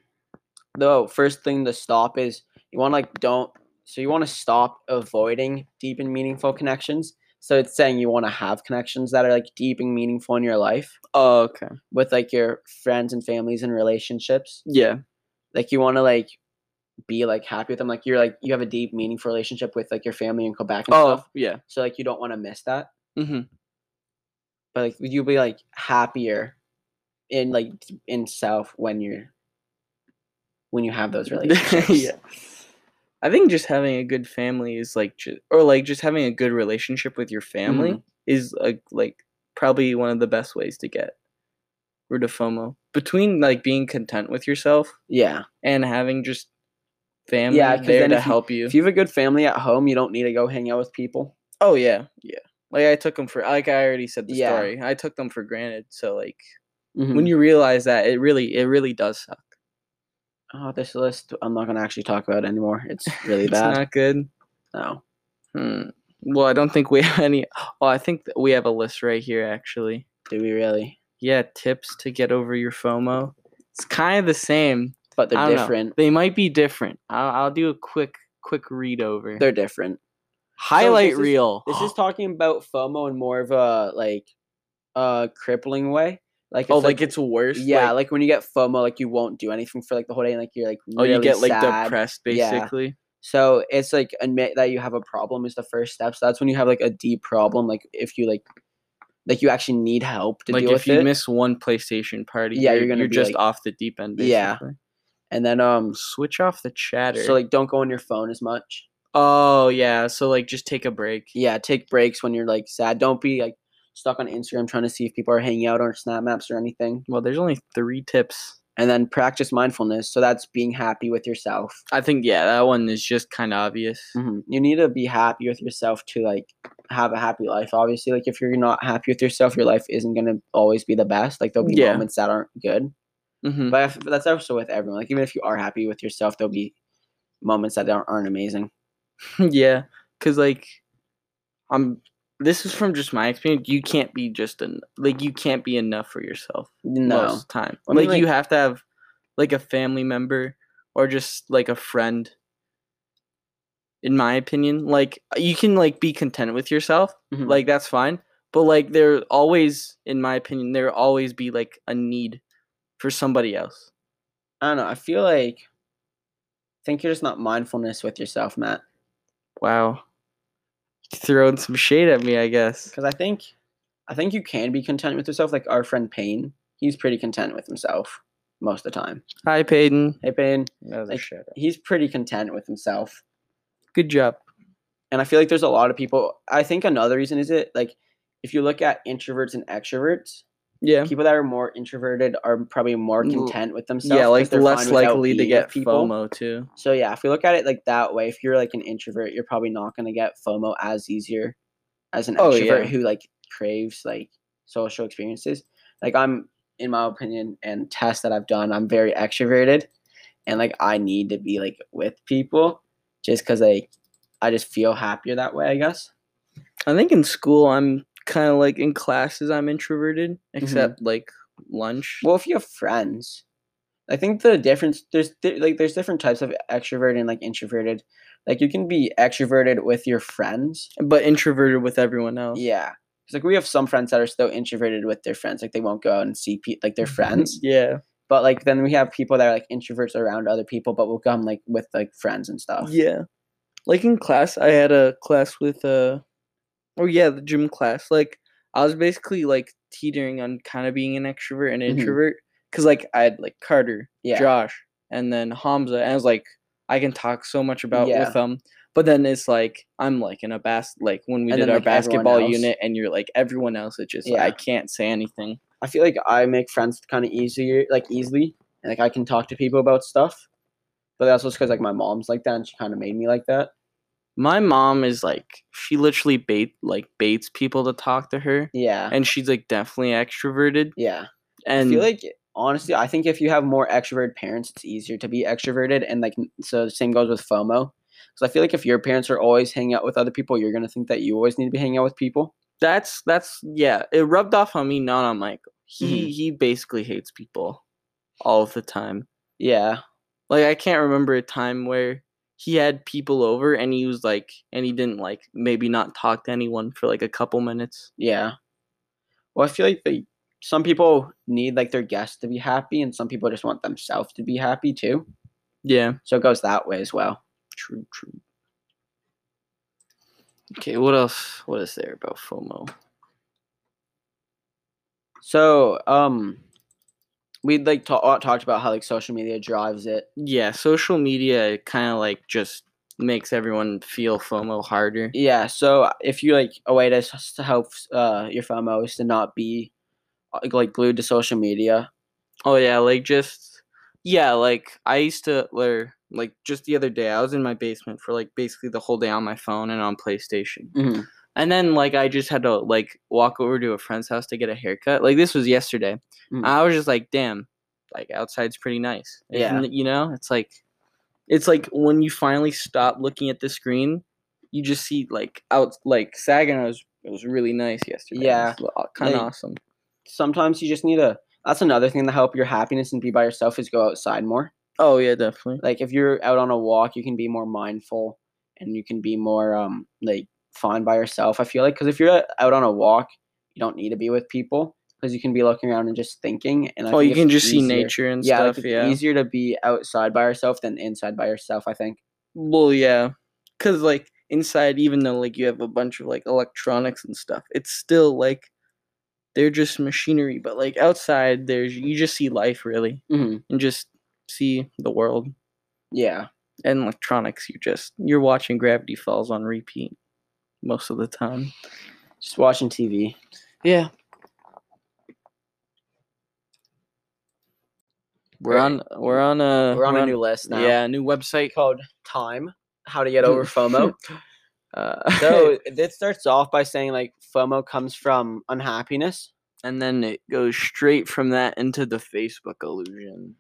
the first thing to stop is you want to like don't so you want to stop avoiding deep and meaningful connections. So it's saying you want to have connections that are like deep and meaningful in your life Oh okay. with like your friends and families and relationships. Yeah. Like you want to like be like happy with them like you're like you have a deep meaningful relationship with like your family in Quebec and Oh stuff. yeah. So like you don't want to miss that. Mm-hmm. but like would you be like happier in like in self when you're when you have those relationships yeah. I think just having a good family is like, ju- or like just having a good relationship with your family Mhm. is like like probably one of the best ways to get rid of FOMO. Between like being content with yourself yeah and having just family 'cause there to you- help you. if you have a good family at home you don't need to go hang out with people oh yeah, yeah. Like I took them for like I already said the Yeah. story. I took them for granted. So like Mhm. when you realize that, it really it really does suck. Oh this list i'm not going to actually talk about it anymore it's really it's bad It's not good. no Hmm. Well, I don't think we have any. Oh, I think we have a list right here actually. do we really Yeah, tips to get over your FOMO. It's kind of the same. but they're don't know. different They might be different. I'll, I'll do a quick quick read over. they're different Highlight this is- reel. this is talking about fomo in more of a like uh crippling way like oh, it's like, it's worse. yeah Like, like, when you get fomo like you won't do anything for like the whole day and like you're like oh, you really get like sad. depressed Yeah. basically. So it's like admit that you have a problem is the first step. So that's when you have like a deep problem. Like if you like, like you actually need help to Like deal if you miss one PlayStation party, Yeah, you're, you're gonna you're be, just like- off the deep end. Basically. Yeah. and then um, Switch off the chatter. so like don't go on your phone as much. oh yeah. So like just take a break. Yeah, take breaks when you're like sad. Don't be like stuck on Instagram trying to see if people are hanging out or snap maps or anything. Well, there's only three tips. And then practice mindfulness. So that's being happy with yourself. I think yeah, that one is just kind of obvious. hmm You need to be happy with yourself to like have a happy life. Obviously, like if you're not happy with yourself, your life isn't gonna always be the best. Like there'll be Yeah. moments that aren't good. hmm But that's also with everyone. Like even if you are happy with yourself, there'll be moments that aren't, aren't amazing. yeah, because like, I'm. This is from just my experience. You can't be just an like you can't be enough for yourself No, most time. I mean, like, you have to have like a family member or just like a friend. In my opinion, like you can like be content with yourself, Mhm. like that's fine. But like there always, in my opinion, there always be like a need for somebody else. I don't know. I feel like I think you're just not mindfulness with yourself, Matt. Wow, throwing some shade at me, I guess. Because I think I think you can be content with yourself. Like our friend Payne, he's pretty content with himself most of the time. Hi, Peyton. Hey Payne, That Like- a he's pretty content with himself. Good job. And I feel like there's a lot of people. I think another reason is it like if you look at introverts and extroverts, Yeah. people that are more introverted are probably more mm. content with themselves. Yeah, like they're less likely to get people. FOMO too. So yeah, if we look at it like that way, if you're like an introvert, you're probably not gonna get FOMO as easier as an Oh, extrovert yeah. who like craves like social experiences. Like I'm, in my opinion, and tests that I've done, I'm very extroverted, and like I need to be like with people, just because like I just feel happier that way. I guess. I think in school I'm kind of like in classes I'm introverted, Mm-hmm. except like lunch. Well, if you have friends, I think the difference there's di- like there's different types of extroverted and like introverted. Like you can be extroverted with your friends, but introverted with everyone else. Yeah. It's like we have some friends that are still introverted with their friends. Like they won't go out and see pe- like their friends. yeah. but like then we have people that are like introverts around other people, but will come like with like friends and stuff. Yeah. Like in class, I had a class with uh oh yeah, the gym class. Like I was basically like teetering on kind of being an extrovert and Mhm. introvert cuz like I had like Carter, Yeah. Josh, and then Hamza and I was like I can talk so much about Yeah. with them. But then it's like I'm like in a bas like when we And did then, our like, basketball unit and you're like everyone else it's just Yeah. I can't say anything. I feel like I make friends kind of easier, like easily, and like I can talk to people about stuff. But that's just because like my mom's like that, and she kind of made me like that. My mom is like she literally bait like baits people to talk to her Yeah, and she's like definitely extroverted yeah. and I feel like honestly, I think if you have more extroverted parents, it's easier to be extroverted, and like so the same goes with FOMO. So I feel like if your parents are always hanging out with other people, you're gonna think that you always need to be hanging out with people. that's that's yeah it rubbed off on me not on michael he Mhm. he basically hates people all of the time Yeah, like i can't remember a time where he had people over and he was like and he didn't like maybe not talk to anyone for like a couple minutes Yeah. Well, I feel like they, some people need like their guests to be happy, and some people just want themselves to be happy too. yeah So it goes that way as well. true true okay what else what is there about fomo So, um, we like ta- talked about how like social media drives it. yeah social media kind of like just makes everyone feel fomo harder Yeah. So if you like a way to, to help uh your FOMO is to not be uh, like glued to social media. Oh yeah, like just yeah, like I used to or like just the other day I was in my basement for like basically the whole day on my phone and on PlayStation. Mm-hmm. And then like I just had to like walk over to a friend's house to get a haircut. Like this was yesterday. Mhm. I was just like, damn, like outside's pretty nice. Yeah. And, you know, it's like it's like when you finally stop looking at the screen, you just see like out like Saginaw's it was really nice yesterday. Yeah, kind of like- awesome. Sometimes you just need a That's another thing to help your happiness and be by yourself is go outside more. Oh yeah, definitely. like if you're out on a walk you can be more mindful and you can be more um like fine by yourself i feel like because if you're out on a walk you don't need to be with people because you can be looking around and just thinking and I Oh, you can just see nature and yeah stuff. like it's yeah. easier to be outside by yourself than inside by yourself i think Well, yeah, because like inside, even though like you have a bunch of like electronics and stuff, it's still like they're just machinery. But like outside, there's you just see life really, hmm and just see the world. yeah And electronics, you just you're watching Gravity Falls on repeat most of the time. just watching tv Yeah. We're on we're on a we're on a new list now. Yeah new website called time how to get over fomo. Uh, so it starts off by saying like fomo comes from unhappiness and then it goes straight from that into the Facebook illusion.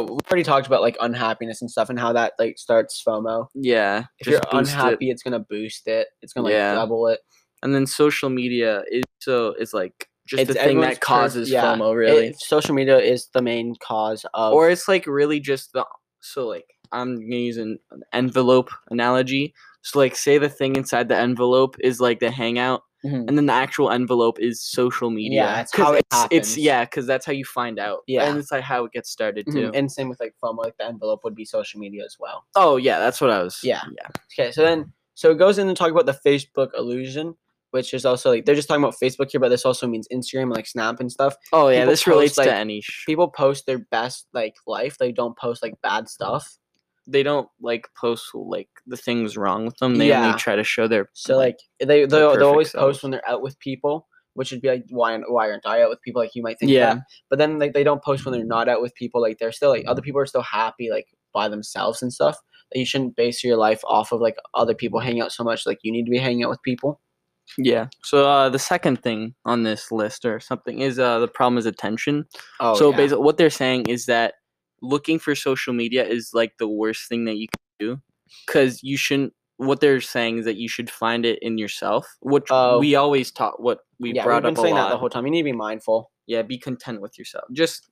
we already talked about like unhappiness and stuff and how that like starts fomo Yeah, if you're boost it. unhappy it's gonna boost it it's gonna like Yeah. double it and then social media is so it's like just It's the thing that causes yeah, FOMO, it- really. social media is the main cause of. or it's like really just the so like I'm gonna use an envelope analogy. So like say the thing inside the envelope is like the hangout, Mhm. and then the actual envelope is social media. Yeah, it's how it it's, it's yeah, because that's how you find out. Yeah. and it's like how it gets started too. Mhm. and same with like FOMO, like the envelope would be social media as well. oh yeah, that's what I was. Yeah. yeah. Okay, so then so it goes in to talk about the Facebook illusion, which is also like they're just talking about Facebook here, but this also means Instagram, like Snap and stuff. Oh yeah, People this relates post, to any. Sh- People post their best like life. They don't post like bad stuff. They don't like post like the things wrong with them. They Yeah. only try to show their So like they they perfect always post selves. when they're out with people, which would be like why why aren't I out with people? Like you might think Yeah. that, but then like they don't post when they're not out with people. Like they're still like other people are still happy like by themselves and stuff. That you shouldn't base your life off of like other people hanging out so much. Like you need to be hanging out with people. yeah. So uh, the second thing on this list or something is uh, the problem is attention. Oh, so basically, what they're saying is that looking for social media is like the worst thing that you can do because you shouldn't. What they're saying is that you should find it in yourself, which Oh. we always taught. What we yeah, brought we've been up saying that the whole time. You need to be mindful. yeah, be content with yourself. Just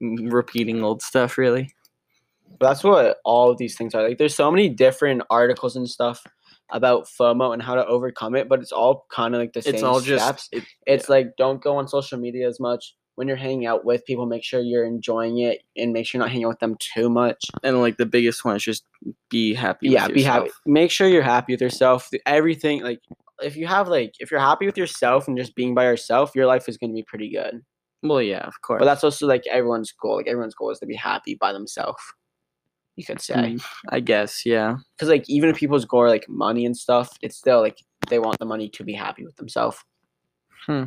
repeating old stuff, really. But that's what all of these things are. Like there's so many different articles and stuff about FOMO and how to overcome it, but it's all kind of like the same It's all just steps. it, It's like don't go on social media as much. When you're hanging out with people, make sure you're enjoying it and make sure you're not hanging out with them too much. and like the biggest one is just be happy. yeah, be happy. Make sure you're happy with yourself. Everything like if you have like if you're happy with yourself and just being by yourself, your life is going to be pretty good. Well, yeah, of course. But that's also like everyone's goal. Like everyone's goal is to be happy by themselves. You could say. Mm, I guess, yeah. because like even if people's goal are like money and stuff, it's still like they want the money to be happy with themselves. Hmm.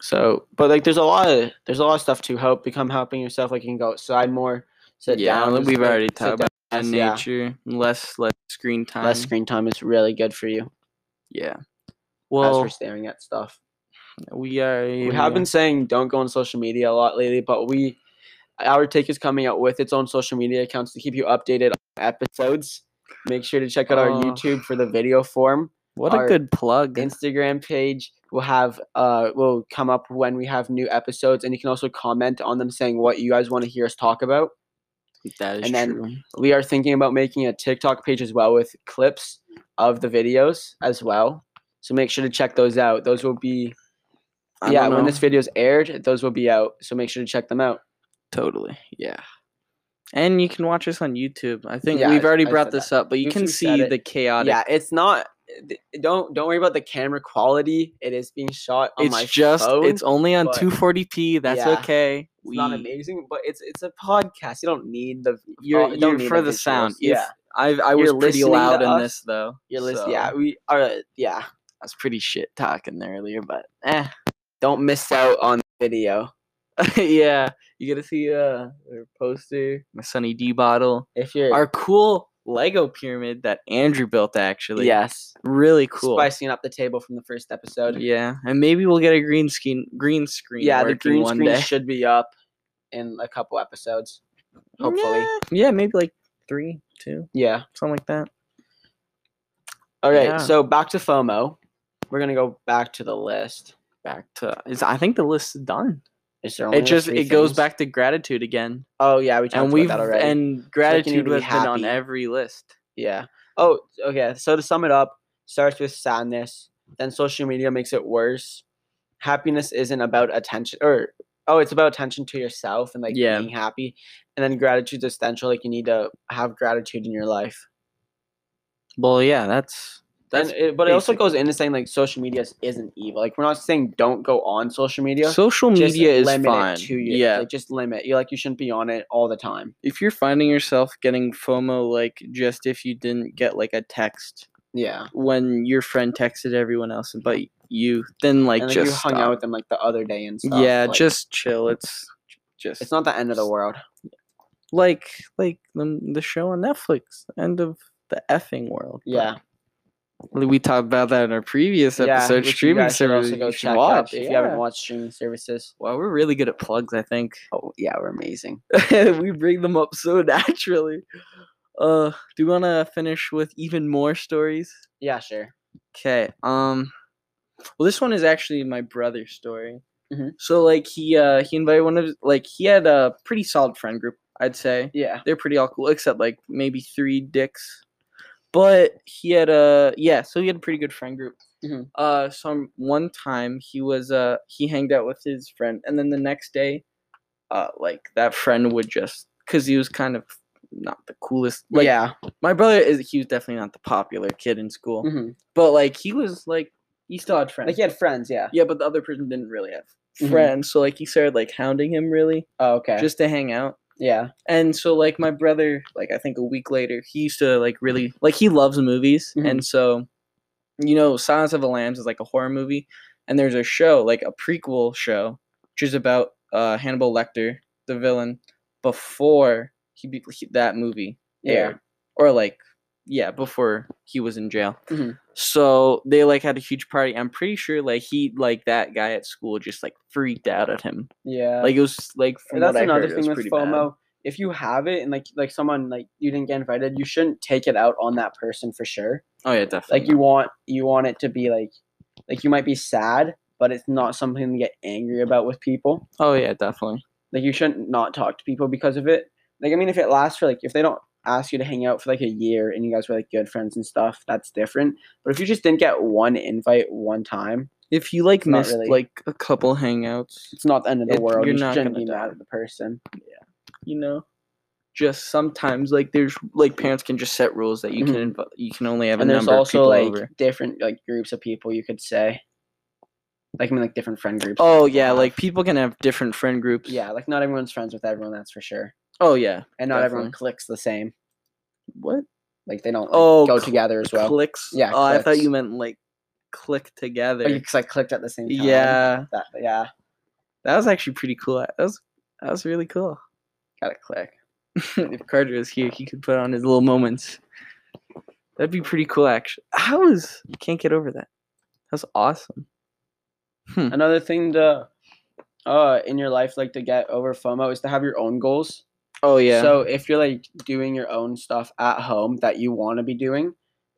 So, but like there's a lot of there's a lot of stuff to help become helping yourself. Like you can go outside more, sit yeah, down. we've like, already talked about down, that yeah. nature, less less screen time. Less screen time is really good for you. Yeah. as Well, for staring at stuff. we are. We have been saying don't go on social media a lot lately, but we our take is coming out with its own social media accounts to keep you updated on episodes. Make sure to check out our Oh. YouTube for the video form. What a our good plug. Instagram page will have uh will come up when we have new episodes and you can also comment on them saying what you guys want to hear us talk about. that is and then- true. We are thinking about making a TikTok page as well with clips of the videos as well. So make sure to check those out. Those will be I yeah, when this video is aired, those will be out. So make sure to check them out. Totally. Yeah. And you can watch us on YouTube. I think Yeah, we've already I brought this that. up, but you can YouTube see the chaotic. Yeah, it's not don't don't worry about the camera quality. It is being shot on my it's just phone. it's only on 240p. That's yeah, okay. It's not amazing, but it's it's a podcast. You don't need the You're, uh, you're don't need for the sound. visuals. If- Yeah, I I was pretty loud in us, this though. you're listening. so Yeah, we are. Yeah, I was pretty shit talking earlier, but eh. don't miss out on the video. yeah, you get to see uh our poster, my Sunny D bottle, If you're our cool Lego pyramid that Andrew built. Actually, yes, really cool. spicing up the table from the first episode. Yeah, and maybe we'll get a green screen. Green screen. Yeah, the green one screen day. should be up in a couple episodes. Hopefully, Yeah, yeah, maybe like three, two, yeah. something like that. All right, Yeah. so back to FOMO. We're gonna go back to the list. Back to is I think the list is done. Is there only It just it goes back to gratitude again, Oh yeah, we talked and we've about that already. and gratitude has been on every list. Yeah. Oh, okay. So to sum it up, starts with sadness. Then social media makes it worse. Happiness isn't about attention, or oh, it's about attention to yourself and like Yeah. being happy. And then gratitude's essential. Like you need to have gratitude in your life. Well, yeah, that's Then, it, but it also goes into saying like social media is- isn't evil. Like we're not saying don't go on social media. social just media is limit fine. It to you. Yeah, Like just limit. You like you shouldn't be on it all the time. if you're finding yourself getting FOMO, like just if you didn't get like a text Yeah. when your friend texted everyone else, but you then like and like just you hung stop. out with them like the other day and stuff. yeah, like, just chill. It's just it's not the end of the world. like like the, the show on Netflix, end of the effing world. Yeah. We talked about that in our previous Yeah, episode. streaming services. also go you check watch if you haven't watched streaming services. Well, we're really good at plugs. I think Oh yeah, we're amazing. we bring them up so naturally. Uh, do you want to finish with even more stories? Yeah, sure. Okay. Um, Well, this one is actually my brother's story. Mhm. So like he uh he invited one of his like he had a pretty solid friend group, I'd say. Yeah. They're pretty all cool, except like maybe three dicks. But he had a yeah, so he had a pretty good friend group. Mhm. Uh, so one time he was uh he hanged out with his friend, and then the next day, uh, like that friend would just because he was kind of not the coolest. Like yeah. my brother is he was definitely not the popular kid in school, hmm but like he was like he still had friends. Like he had friends. Yeah. yeah, but the other person didn't really have Mhm. friends, so like he started like hounding him really Oh, okay. just to hang out. Yeah. And so like my brother, like I think a week later, he used to like really like he loves movies, Mhm. and so you know, Silence of the Lambs is like a horror movie, and there's a show like a prequel show, which is about uh Hannibal Lecter, the villain, before he, be- he that movie Yeah. aired, or like yeah, before he was in jail. Mhm. So they like had a huge party. I'm pretty sure like he like that guy at school just like freaked out at him. Yeah. Like it was like that's another heard, thing with pretty bad. FOMO. If you have it and like like someone like you didn't get invited, you shouldn't take it out on that person for sure. Oh yeah, definitely. Like you want you want it to be like like you might be sad, but it's not something to get angry about with people. Oh yeah, definitely. Like you shouldn't not talk to people because of it. Like I mean, if it lasts for like if they don't ask you to hang out for like a year and you guys were like good friends and stuff, that's different. But if you just didn't get one invite one time, If you like missed really- like a couple hangouts, it's not the end of the It- world. you're You not gonna be mad at the person. Yeah, you know, just sometimes like there's like parents can just set rules that you Mhm. can inv- you can only have and a there's number also of like people over. different like groups of people you could say. Like I mean, like different friend groups. Oh yeah, have. like people can have different friend groups. yeah, like not everyone's friends with everyone. That's for sure. Oh yeah. And not everyone clicks the same. What? Like they don't like, Oh, go cl- together as well. Clicks. Yeah, Oh, I thought you meant like click together. Because you like clicked at the same time. yeah, That, yeah. that was actually pretty cool. That was that was really cool. Gotta click. if Carter was here, he could put on his little moments. That'd be pretty cool, actually. How is can't get over that? That's awesome. Another thing to uh in your life like to get over FOMO is to have your own goals. Oh yeah. So if you're like doing your own stuff at home that you want to be doing,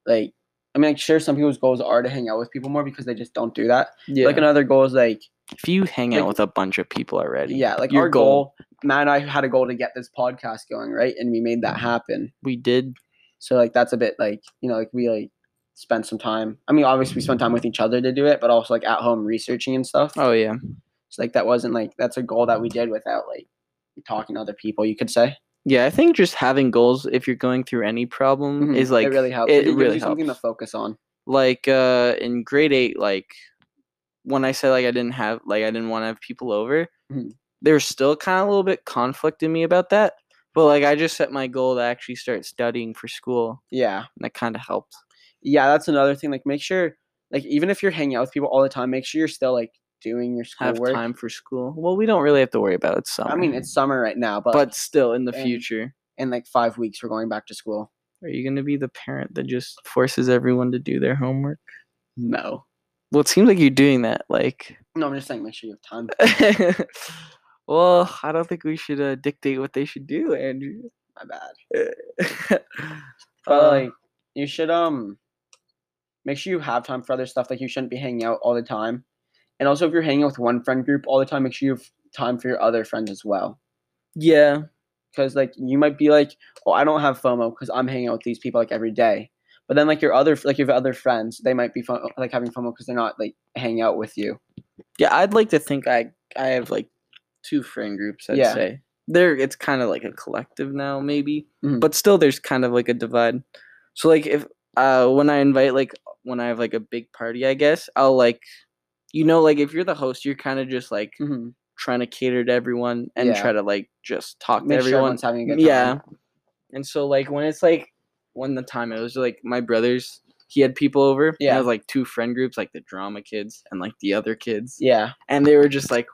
like I mean, like sure, some people's goals are to hang out with people more because they just don't do that. yeah. Like another goal is like if you hang out with a bunch of people already, yeah, like Your our goal. Matt and I had a goal to get this podcast going, right? And we made that mm-hmm. happen. we did. So like that's a bit like you know like we like spent some time. I mean, obviously we spent time with each other to do it, but also like at home researching and stuff. Oh yeah. So like that wasn't like that's a goal that we did without like talking to other people. You could say Yeah, I think just having goals if you're going through any problem Mhm. is like it really helps. It, It, really you something to focus on. Like uh in grade eight, like when I said like I didn't have like I didn't want to have people over, Mhm. there's still kind of a little bit conflict in me about that. But like I just set my goal to actually start studying for school, Yeah, and that kind of helped. yeah, that's another thing. Like make sure like even if you're hanging out with people all the time, make sure you're still like doing your Have schoolwork. time for school. Well, we don't really have to worry about it. Summer. I mean, it's summer right now, but, but still in the and- future. in like five weeks we're going back to school. Are you gonna be the parent that just forces everyone to do their homework? No, Well, it seems like you're doing that. Like, no, I'm just saying make sure you have time. well, I don't think we should uh, dictate what they should do, Andrew. My bad. But Uh, like you should um make sure you have time for other stuff. Like you shouldn't be hanging out all the time. And also if you're hanging out with one friend group all the time, make sure you have time for your other friends as well. yeah, Because like you might be like, oh, I don't have FOMO because I'm hanging out with these people like every day. But then like your other like your other friends, they might be fun, like having FOMO because they're not like hanging out with you. yeah. I'd like to think I I have like two friend groups. I'd Yeah. say there. It's kind of like a collective now, maybe, Mhm. but still, there's kind of like a divide. So like if uh when I invite like when I have like a big party, I guess I'll like, you know, like if you're the host, you're kind of just like Mm-hmm. trying to cater to everyone and Yeah. try to like just talk Make to sure everyone. having a good time. yeah. And so like when it's like when the time it was like my brothers, he had people over. Yeah. It was like two friend groups, like the drama kids and like the other kids. Yeah. And they were just like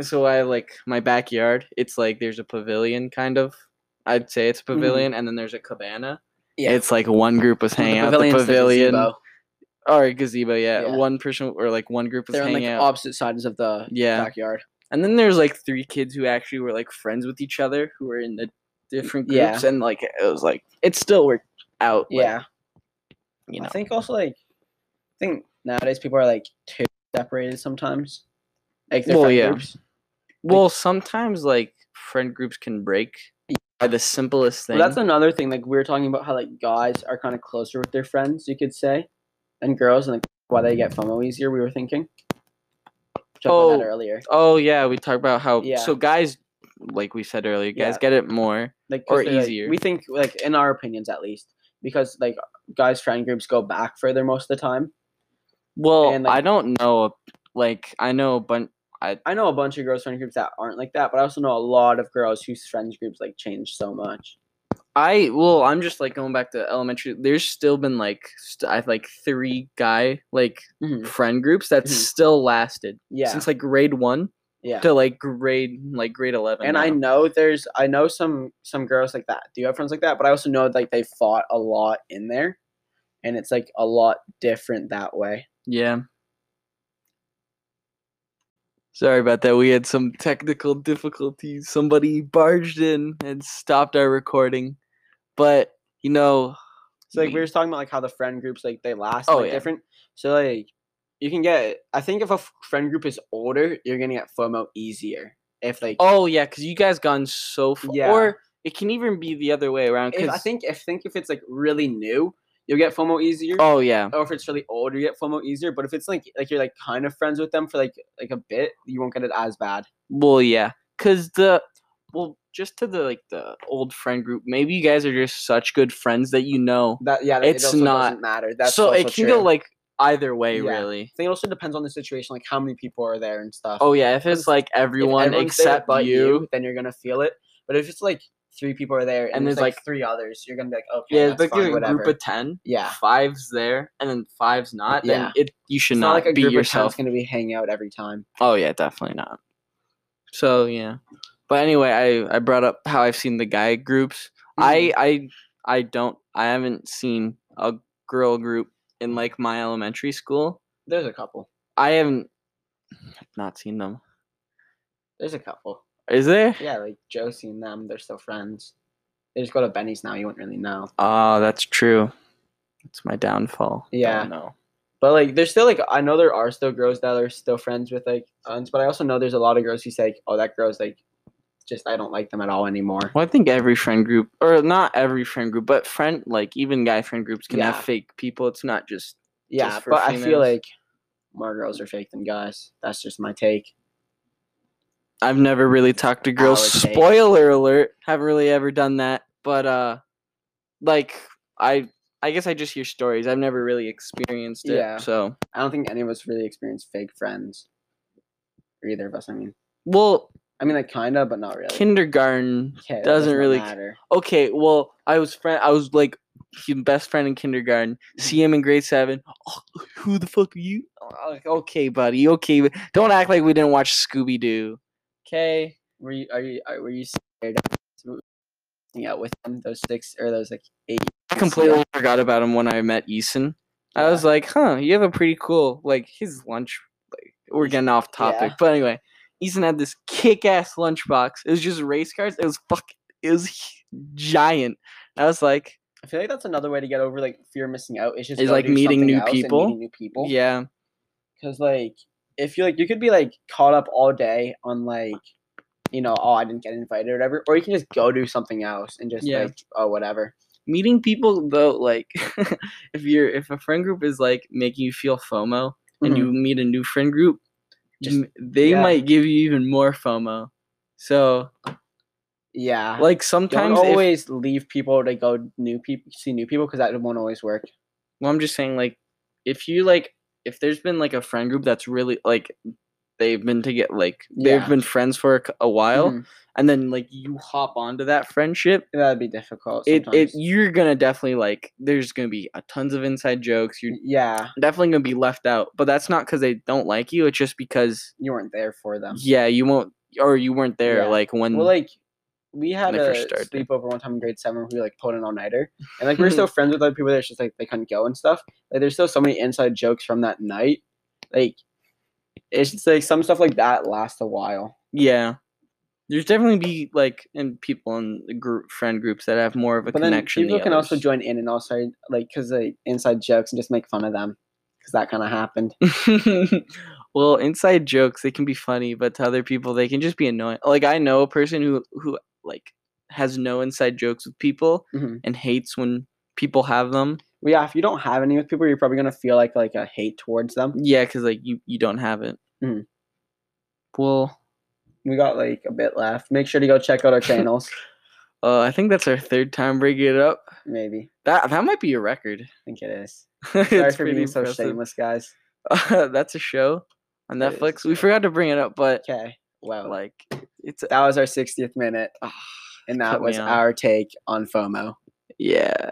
so I like my backyard, it's like there's a pavilion kind of. I'd say it's a pavilion and then there's a cabana. Mm-hmm. Yeah. It's like one group was hanging out the pavilion's the pavilion. Or a gazebo, yeah. Yeah. One person or like one group was They're on like hanging out. opposite sides of the Yeah. backyard. And then there's like three kids who actually were like friends with each other who were in the different Yeah. groups and like it was like it still worked out. like, Yeah. you know. I think also like I think nowadays people are like too separated sometimes. Like their Well, friend yeah. groups. Well, sometimes like friend groups can break by the simplest thing. Well, that's another thing. Like we were talking about how like guys are kind of closer with their friends, you could say, and girls, and like why they get FOMO easier. We were thinking. Oh, earlier. oh yeah, we talked about how Yeah. so guys, like we said earlier, guys Yeah. get it more. like or they're, like- easier. we think like in our opinions at least because like guys friend groups go back further most of the time. Well, And, I don't know. Like I know a bunch. I know a bunch of girls friend groups that aren't like that, but I also know a lot of girls whose friends groups like change so much. I well, I'm just like going back to elementary. There's still been like st- I have like three guy like Mhm. friend groups that Mhm. still lasted Yeah, since like grade one yeah. to like grade like grade eleven. and I know there's I know some some girls like that. Do you have friends like that? But I also know like they fought a lot in there, and it's like a lot different that way. Yeah. Sorry about that. We had some technical difficulties. Somebody barged in and stopped our recording. But, you know, So like we we- were talking about like how the friend groups like they last Oh, like yeah. different. So like you can get I think if a friend group is older, you're gonna get FOMO easier. If like oh, yeah, because you guys gone so far. Yeah. Or it can even be the other way around. if, I think if think if it's like really new, you'll get FOMO easier. Oh, yeah. Or if it's really old, you get FOMO easier. But if it's like like you're like kind of friends with them for like like a bit, you won't get it as bad. Well, yeah. Because the, well, just to the, like, the old friend group, maybe you guys are just such good friends that you know. That yeah, It's it not- doesn't matter. That's so it can true. go, like, either way, Yeah. really. I think it also depends on the situation, like how many people are there and stuff. Oh, yeah. If it's, like, everyone except but you then you're gonna feel it. But if it's like three people are there and, And there's like, like- three others, you're gonna be like, okay, Yeah, that's like fine, a group of ten. yeah, Five's there, and then five's not. Yeah. Then it you should it's not, not like a be group of yourself. ten's gonna be hanging out every time. Oh yeah, definitely not. So yeah, but anyway, I I brought up how I've seen the guy groups. I mm-hmm. I I don't. I haven't seen a girl group in like my elementary school. There's a couple. I haven't not seen them. There's a couple. Is there? Yeah, like Josie and them, they're still friends. They just go to Benny's now. You wouldn't really know. Oh, that's true. That's my downfall. Yeah. No. But like, there's still like I know there are still girls that are still friends with like uns, but I also know there's a lot of girls who say, "Oh, that girl's like, just I don't like them at all anymore." Well, I think every friend group, or not every friend group, but friend like even guy friend groups can have fake people. It's not just Yeah, for but I feel females. like more girls are fake than guys. That's just my take. I've never really talked to girls. Spoiler alert. Haven't really ever done that. But uh like I I guess I just hear stories. I've never really experienced it. Yeah. So I don't think any of us really experienced fake friends. Or either of us. I mean, well, I mean, like kinda, but not really. kindergarten Okay, doesn't really matter. Okay, well, I was friend I was like his best friend in kindergarten. See him in grade seven. Oh, who the fuck are you? Oh, like, okay, buddy. Okay, don't act like we didn't watch Scooby Doo. Okay. Were you? Are you? Are, were you scared of out with them? Those six or those like eight? I completely forgot about him when I met Eason. I was like, huh, you have a pretty cool like his lunch. Like we're getting off topic, Yeah. but anyway, Eason had this kick-ass lunchbox. It was just race cars. It was fucking. It was giant. I was like, I feel like that's another way to get over like fear of missing out. It's just Is, like, meeting new people? meeting new people. yeah, Because like if you like you could be like caught up all day on like you know oh I didn't get invited or whatever, or you can just go do something else and just Yeah. like oh whatever. meeting people though, like if you're if a friend group is like making you feel FOMO and Mhm. you meet a new friend group, Just- they yeah. might give you even more FOMO. So yeah. like Don't sometimes if- always leave people to go new people see new people because that won't always work. Well, I'm just saying, like, if you like, if there's been like a friend group that's really like, they've been to get like they've Yeah. been friends for a, c- a while, Mhm. and then like you hop onto that friendship, That'd be difficult. it it sometimes. you're gonna definitely like. There's gonna be a tons of inside jokes. You're yeah, definitely gonna be left out, but that's not because they don't like you. It's just because you weren't there for them. yeah, you won't or you weren't there Yeah. like when Well, like we had a sleepover one time in grade seven. Where we like pulled an all nighter, and like we are still friends with other people. There, it's just like they couldn't go and stuff. Like there's still so many inside jokes from that night. Like it's just like some stuff like that lasts a while. yeah. There's definitely be like in people in the group friend groups that have more of a But then connection. people than can also join in and also like because like inside jokes and just make fun of them. because that kind of happened. well, inside jokes they can be funny, but to other people they can just be annoying. Like I know a person who who like has no inside jokes with people Mhm. and hates when people have them. Well, yeah, if you don't have any with people, you're probably gonna feel like like a hate towards them. Yeah, because like you you don't have it. Mhm. Well, We got like a bit left. Make sure to go check out our channels. uh, I think that's our third time bringing it up. Maybe That that might be a record. I think it is. Sorry for being so shameless, guys. that's a show on It is Netflix. We forgot to bring it up, but Okay. Well, like it's that was our 60th minute, oh, and that was our take on FOMO. Yeah.